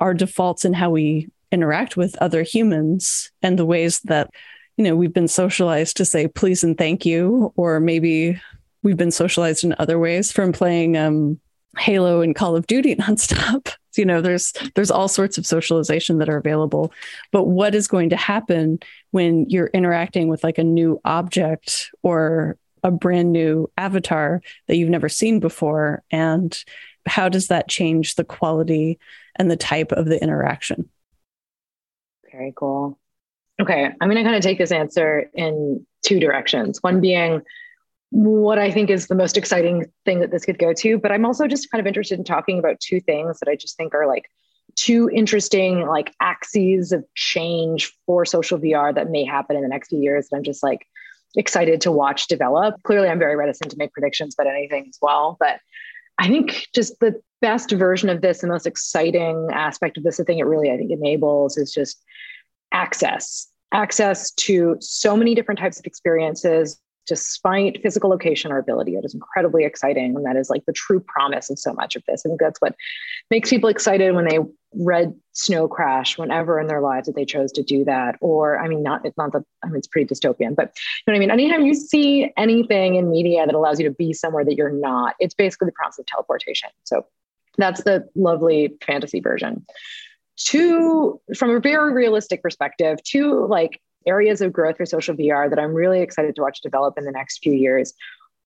our defaults and how we interact with other humans and the ways that you know we've been socialized to say please and thank you or maybe we've been socialized in other ways from playing um, Halo and Call of Duty nonstop. you know, there's there's all sorts of socialization that are available. But what is going to happen when you're interacting with like a new object or a brand new avatar that you've never seen before? And how does that change the quality and the type of the interaction? Very cool. Okay, I'm going to kind of take this answer in two directions. One being what I think is the most exciting thing that this could go to. But I'm also just kind of interested in talking about two things that I just think are like two interesting like axes of change for social VR that may happen in the next few years. And I'm just like excited to watch develop. Clearly, I'm very reticent to make predictions about anything as well. But I think just the best version of this, the most exciting aspect of this, the thing it really I think enables is just access access to so many different types of experiences despite physical location or ability. It is incredibly exciting. And that is like the true promise of so much of this. I think that's what makes people excited when they read Snow Crash whenever in their lives that they chose to do that. Or, I mean, not, it's not that, I mean, it's pretty dystopian, but you know what I mean? Anytime you see anything in media that allows you to be somewhere that you're not, it's basically the promise of teleportation. So that's the lovely fantasy version. Two, from a very realistic perspective, two like areas of growth for social VR that I'm really excited to watch develop in the next few years.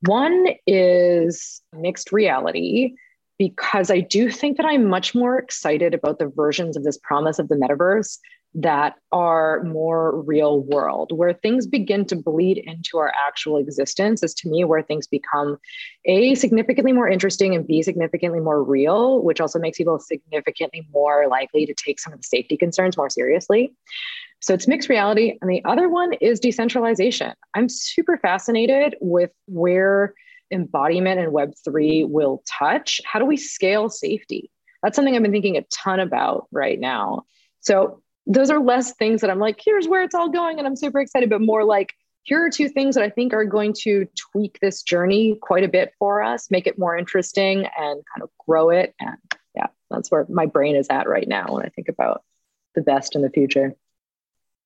One is mixed reality, because I do think that I'm much more excited about the versions of this promise of the metaverse that are more real world, where things begin to bleed into our actual existence, is to me where things become A, significantly more interesting and B, significantly more real, which also makes people significantly more likely to take some of the safety concerns more seriously. So it's mixed reality. And the other one is decentralization. I'm super fascinated with where embodiment and Web3 will touch. How do we scale safety? That's something I've been thinking a ton about right now. So those are less things that I'm like, here's where it's all going. And I'm super excited, but more like, here are two things that I think are going to tweak this journey quite a bit for us, make it more interesting and kind of grow it. And yeah, that's where my brain is at right now when I think about the best in the future.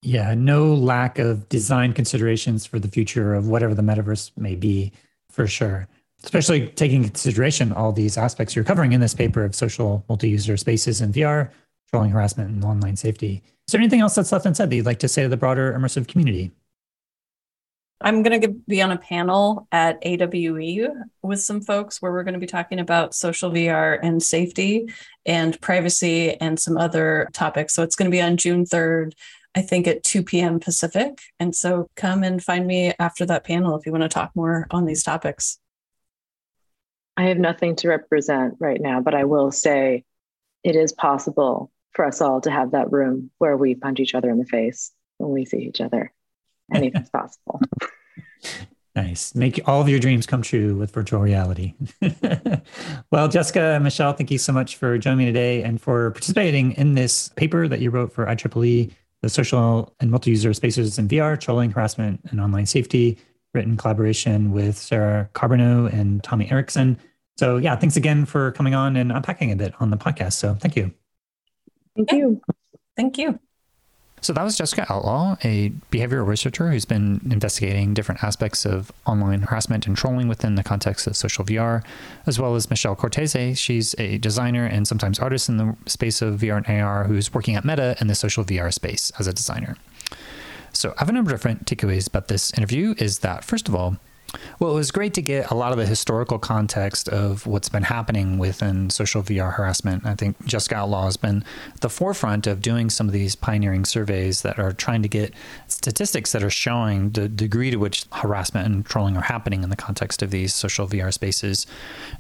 Yeah, no lack of design considerations for the future of whatever the metaverse may be, for sure. Especially taking consideration all these aspects you're covering in this paper of social multi-user spaces and VR, trolling harassment, and online safety. Is there anything else that's left unsaid that you'd like to say to the broader immersive community? I'm going to be on a panel at AWE with some folks where we're going to be talking about social VR and safety and privacy and some other topics. So it's going to be on June 3rd I think at 2 p.m. Pacific. And so come and find me after that panel if you want to talk more on these topics. I have nothing to represent right now, but I will say it is possible for us all to have that room where we punch each other in the face. when we see each other. Anything's possible. Nice. Make all of your dreams come true with virtual reality. well, Jessica and Michelle, thank you so much for joining me today and for participating in this paper that you wrote for IEEE, the social and multi-user spaces in VR, trolling, harassment, and online safety, written collaboration with Sarah Carbonneau and Tommy Erickson. So yeah, thanks again for coming on and unpacking a bit on the podcast. So thank you. Thank you. Thank you. So that was Jessica Outlaw, a behavioral researcher who's been investigating different aspects of online harassment and trolling within the context of social VR, as well as Michelle Cortese. She's a designer and sometimes artist in the space of VR and AR who's working at Meta in the social VR space as a designer. So I have a number of different takeaways about this interview is that, first of all, well, it was great to get a lot of the historical context of what's been happening within social VR harassment. I think Jessica Outlaw has been at the forefront of doing some of these pioneering surveys that are trying to get statistics that are showing the degree to which harassment and trolling are happening in the context of these social VR spaces.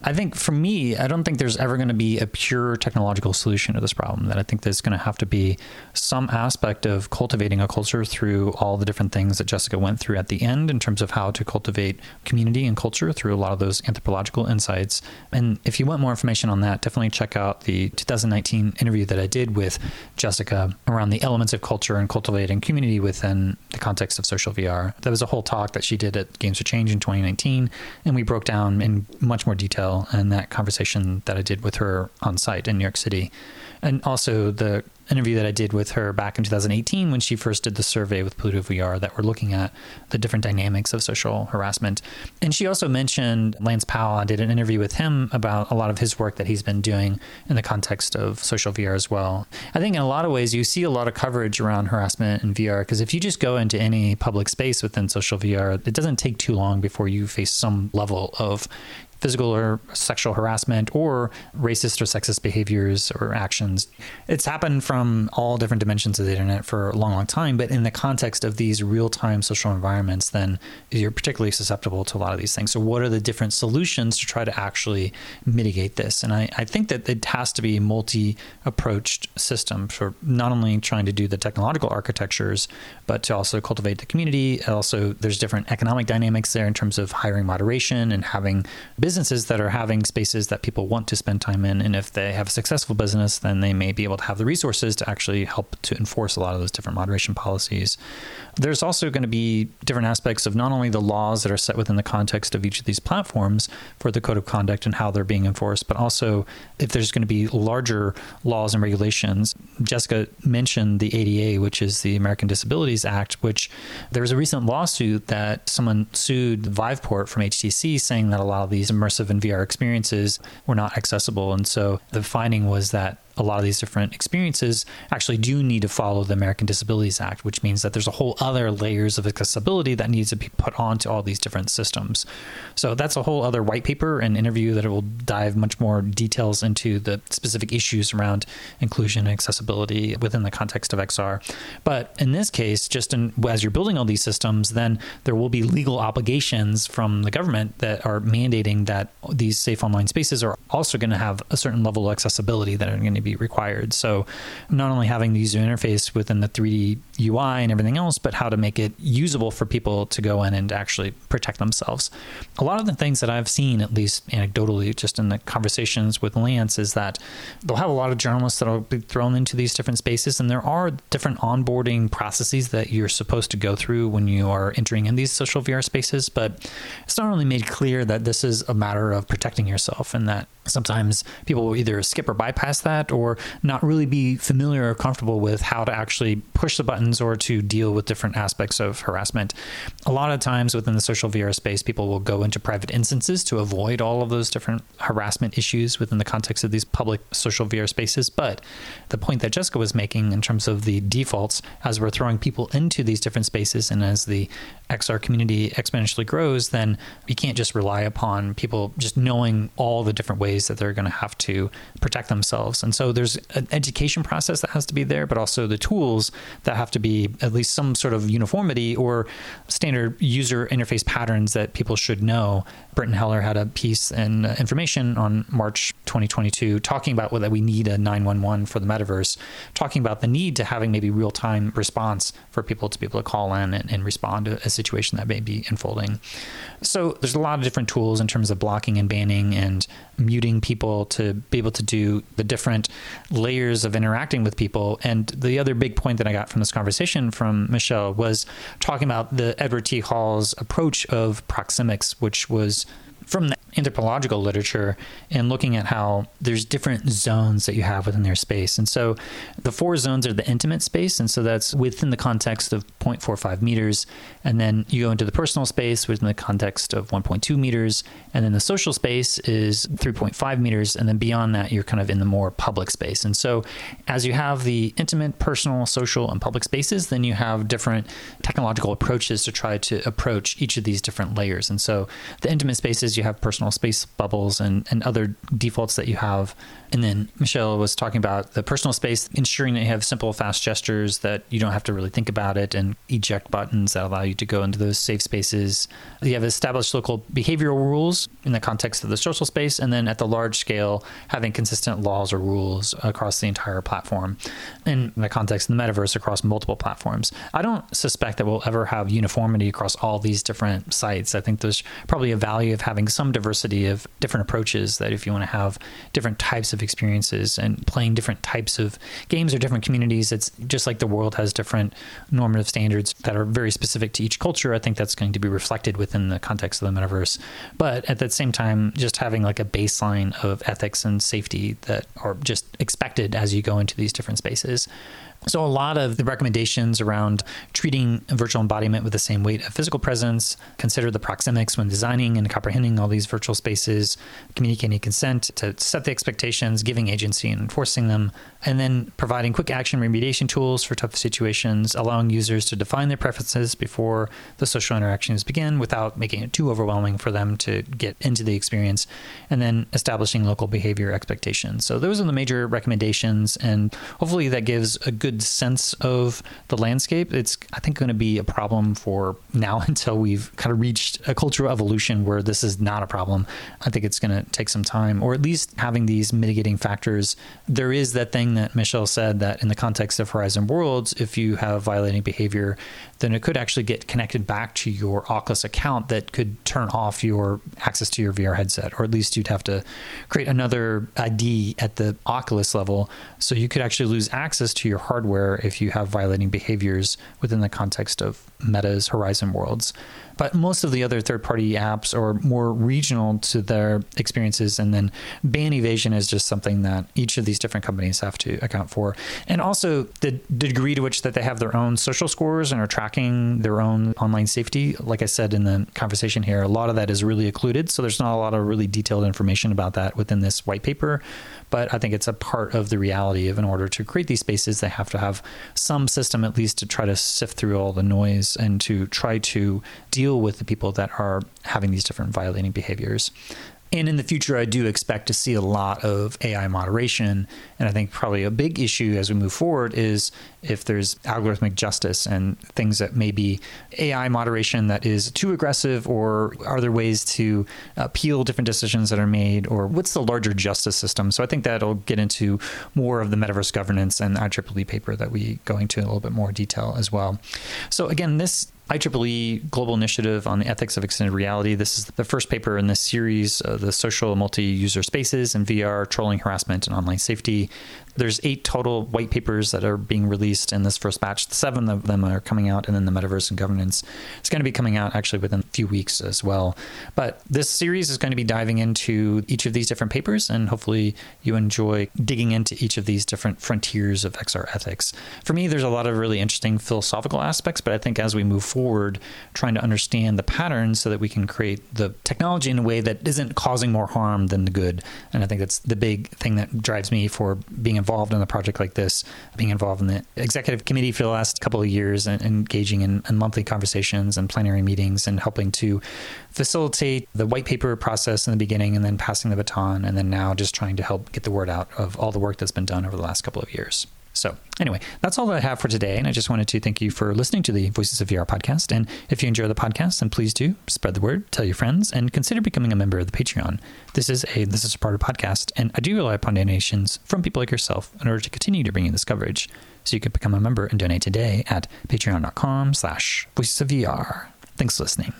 I think for me, I don't think there's ever going to be a pure technological solution to this problem. That I think there's going to have to be some aspect of cultivating a culture through all the different things that Jessica went through at the end in terms of how to cultivate community and culture through a lot of those anthropological insights. And if you want more information on that, definitely check out the 2019 interview that I did with Jessica around the elements of culture and cultivating community within the context of social VR. That was a whole talk that she did at Games for Change in 2019, and we broke down in much more detail in that conversation that I did with her on site in New York City. And also the interview that I did with her back in 2018 when she first did the survey with Pluto VR that we're looking at the different dynamics of social harassment. And she also mentioned Lance Powell. I did an interview with him about a lot of his work that he's been doing in the context of social VR as well. I think in a lot of ways you see a lot of coverage around harassment in VR because if you just go into any public space within social VR, it doesn't take too long before you face some level of physical or sexual harassment or racist or sexist behaviors or actions. It's happened from all different dimensions of the internet for a long, long time, but in the context of these real time social environments, then you're particularly susceptible to a lot of these things. So, what are the different solutions to try to actually mitigate this? And I, I think that it has to be a multi approached system for not only trying to do the technological architectures, but to also cultivate the community. Also, there's different economic dynamics there in terms of hiring moderation and having business businesses that are having spaces that people want to spend time in. And if they have a successful business, then they may be able to have the resources to actually help to enforce a lot of those different moderation policies. There's also going to be different aspects of not only the laws that are set within the context of each of these platforms for the code of conduct and how they're being enforced, but also if there's going to be larger laws and regulations. Jessica mentioned the ADA, which is the American Disabilities Act, which there was a recent lawsuit that someone sued Viveport from HTC saying that a lot of these immersive and VR experiences were not accessible. And so the finding was that a lot of these different experiences actually do need to follow the American Disabilities Act, which means that there's a whole other layers of accessibility that needs to be put onto all these different systems. So that's a whole other white paper and interview that will dive much more details into the specific issues around inclusion and accessibility within the context of XR. But in this case, just in, as you're building all these systems, then there will be legal obligations from the government that are mandating that these safe online spaces are also going to have a certain level of accessibility that are going to be be required. So, not only having the user interface within the 3D UI and everything else, but how to make it usable for people to go in and actually protect themselves. A lot of the things that I've seen, at least anecdotally, just in the conversations with Lance, is that they'll have a lot of journalists that'll be thrown into these different spaces, and there are different onboarding processes that you're supposed to go through when you are entering in these social VR spaces. But it's not really made clear that this is a matter of protecting yourself and that sometimes people will either skip or bypass that or not really be familiar or comfortable with how to actually push the buttons or to deal with different aspects of harassment. A lot of times within the social VR space, people will go into private instances to avoid all of those different harassment issues within the context of these public social VR spaces. But the point that Jessica was making in terms of the defaults, as we're throwing people into these different spaces and as the XR community exponentially grows, then you can't just rely upon people just knowing all the different ways ways that they're going to have to protect themselves. And so there's an education process that has to be there, but also the tools that have to be at least some sort of uniformity or standard user interface patterns that people should know. Brittan Heller had a piece in uh, information on March 2022 talking about whether we need a 911 for the metaverse, talking about the need to having maybe real time response for people to be able to call in and, and respond to a situation that may be unfolding. So there's a lot of different tools in terms of blocking and banning and muting people to be able to do the different layers of interacting with people. And the other big point that I got from this conversation from Michelle was talking about the Edward T. Hall's approach of proxemics, which was from the anthropological literature and looking at how there's different zones that you have within their space. And so the four zones are the intimate space. And so that's within the context of 0.45 meters. And then you go into the personal space within the context of 1.2 meters. And then the social space is 3.5 meters. And then beyond that, you're kind of in the more public space. And so as you have the intimate, personal, social, and public spaces, then you have different technological approaches to try to approach each of these different layers. And so the intimate spaces, you have personal space bubbles and, and other defaults that you have. And then Michelle was talking about the personal space, ensuring that you have simple, fast gestures that you don't have to really think about it, and eject buttons that allow you to go into those safe spaces. You have established local behavioral rules in the context of the social space, and then at the large scale, having consistent laws or rules across the entire platform. In the context of the metaverse, across multiple platforms. I don't suspect that we'll ever have uniformity across all these different sites. I think there's probably a value of having some diversity of different approaches that if you want to have different types of experiences and playing different types of games or different communities, it's just like the world has different normative standards that are very specific to each culture. I think that's going to be reflected within the context of the metaverse. But at the same time, just having like a baseline of ethics and safety that are just expected as you go into these different spaces. So, a lot of the recommendations around treating virtual embodiment with the same weight of physical presence, consider the proxemics when designing and comprehending all these virtual spaces, communicating consent to set the expectations, giving agency and enforcing them, and then providing quick action remediation tools for tough situations, allowing users to define their preferences before the social interactions begin without making it too overwhelming for them to get into the experience, and then establishing local behavior expectations. So, those are the major recommendations, and hopefully that gives a good sense of the landscape. It's, I think, going to be a problem for now until we've kind of reached a cultural evolution where this is not a problem. I think it's going to take some time, or at least having these mitigating factors. There is that thing that Michelle said that in the context of Horizon Worlds, if you have violating behavior, then it could actually get connected back to your Oculus account that could turn off your access to your VR headset, or at least you'd have to create another ID at the Oculus level. So you could actually lose access to your hardware if you have violating behaviors within the context of Meta's Horizon Worlds but most of the other third party apps are more regional to their experiences. And then ban evasion is just something that each of these different companies have to account for. And also the, degree to which that they have their own social scores and are tracking their own online safety. Like I said in the conversation here, a lot of that is really occluded. So there's not a lot of really detailed information about that within this white paper. But I think it's a part of the reality of in order to create these spaces, they have to have some system at least to try to sift through all the noise and to try to deal with the people that are having these different violating behaviors. And in the future, I do expect to see a lot of AI moderation. And I think probably a big issue as we move forward is if there's algorithmic justice and things that may be AI moderation that is too aggressive, or are there ways to appeal different decisions that are made, or what's the larger justice system? So I think that'll get into more of the metaverse governance and IEEE paper that we go into in a little bit more detail as well. So again, this IEEE Global Initiative on the Ethics of Extended Reality. This is the first paper in this series, uh, the social multi-user spaces and VR, trolling, harassment, and online safety. There's eight total white papers that are being released in this first batch. Seven of them are coming out, and then the metaverse and governance is going to be coming out actually within a few weeks as well. But this series is going to be diving into each of these different papers, and hopefully you enjoy digging into each of these different frontiers of XR ethics. For me, there's a lot of really interesting philosophical aspects, but I think as we move forward, trying to understand the patterns so that we can create the technology in a way that isn't causing more harm than the good. And I think that's the big thing that drives me for being involved in a project like this, being involved in the executive committee for the last couple of years and engaging in, in monthly conversations and plenary meetings and helping to facilitate the white paper process in the beginning and then passing the baton and then now just trying to help get the word out of all the work that's been done over the last couple of years. So, anyway, that's all that I have for today. And I just wanted to thank you for listening to the Voices of VR podcast. And if you enjoy the podcast, then please do spread the word, tell your friends, and consider becoming a member of the Patreon. This is a This is a part of podcast, and I do rely upon donations from people like yourself in order to continue to bring you this coverage. So you can become a member and donate today at patreon.com slash voices of VR. Thanks for listening.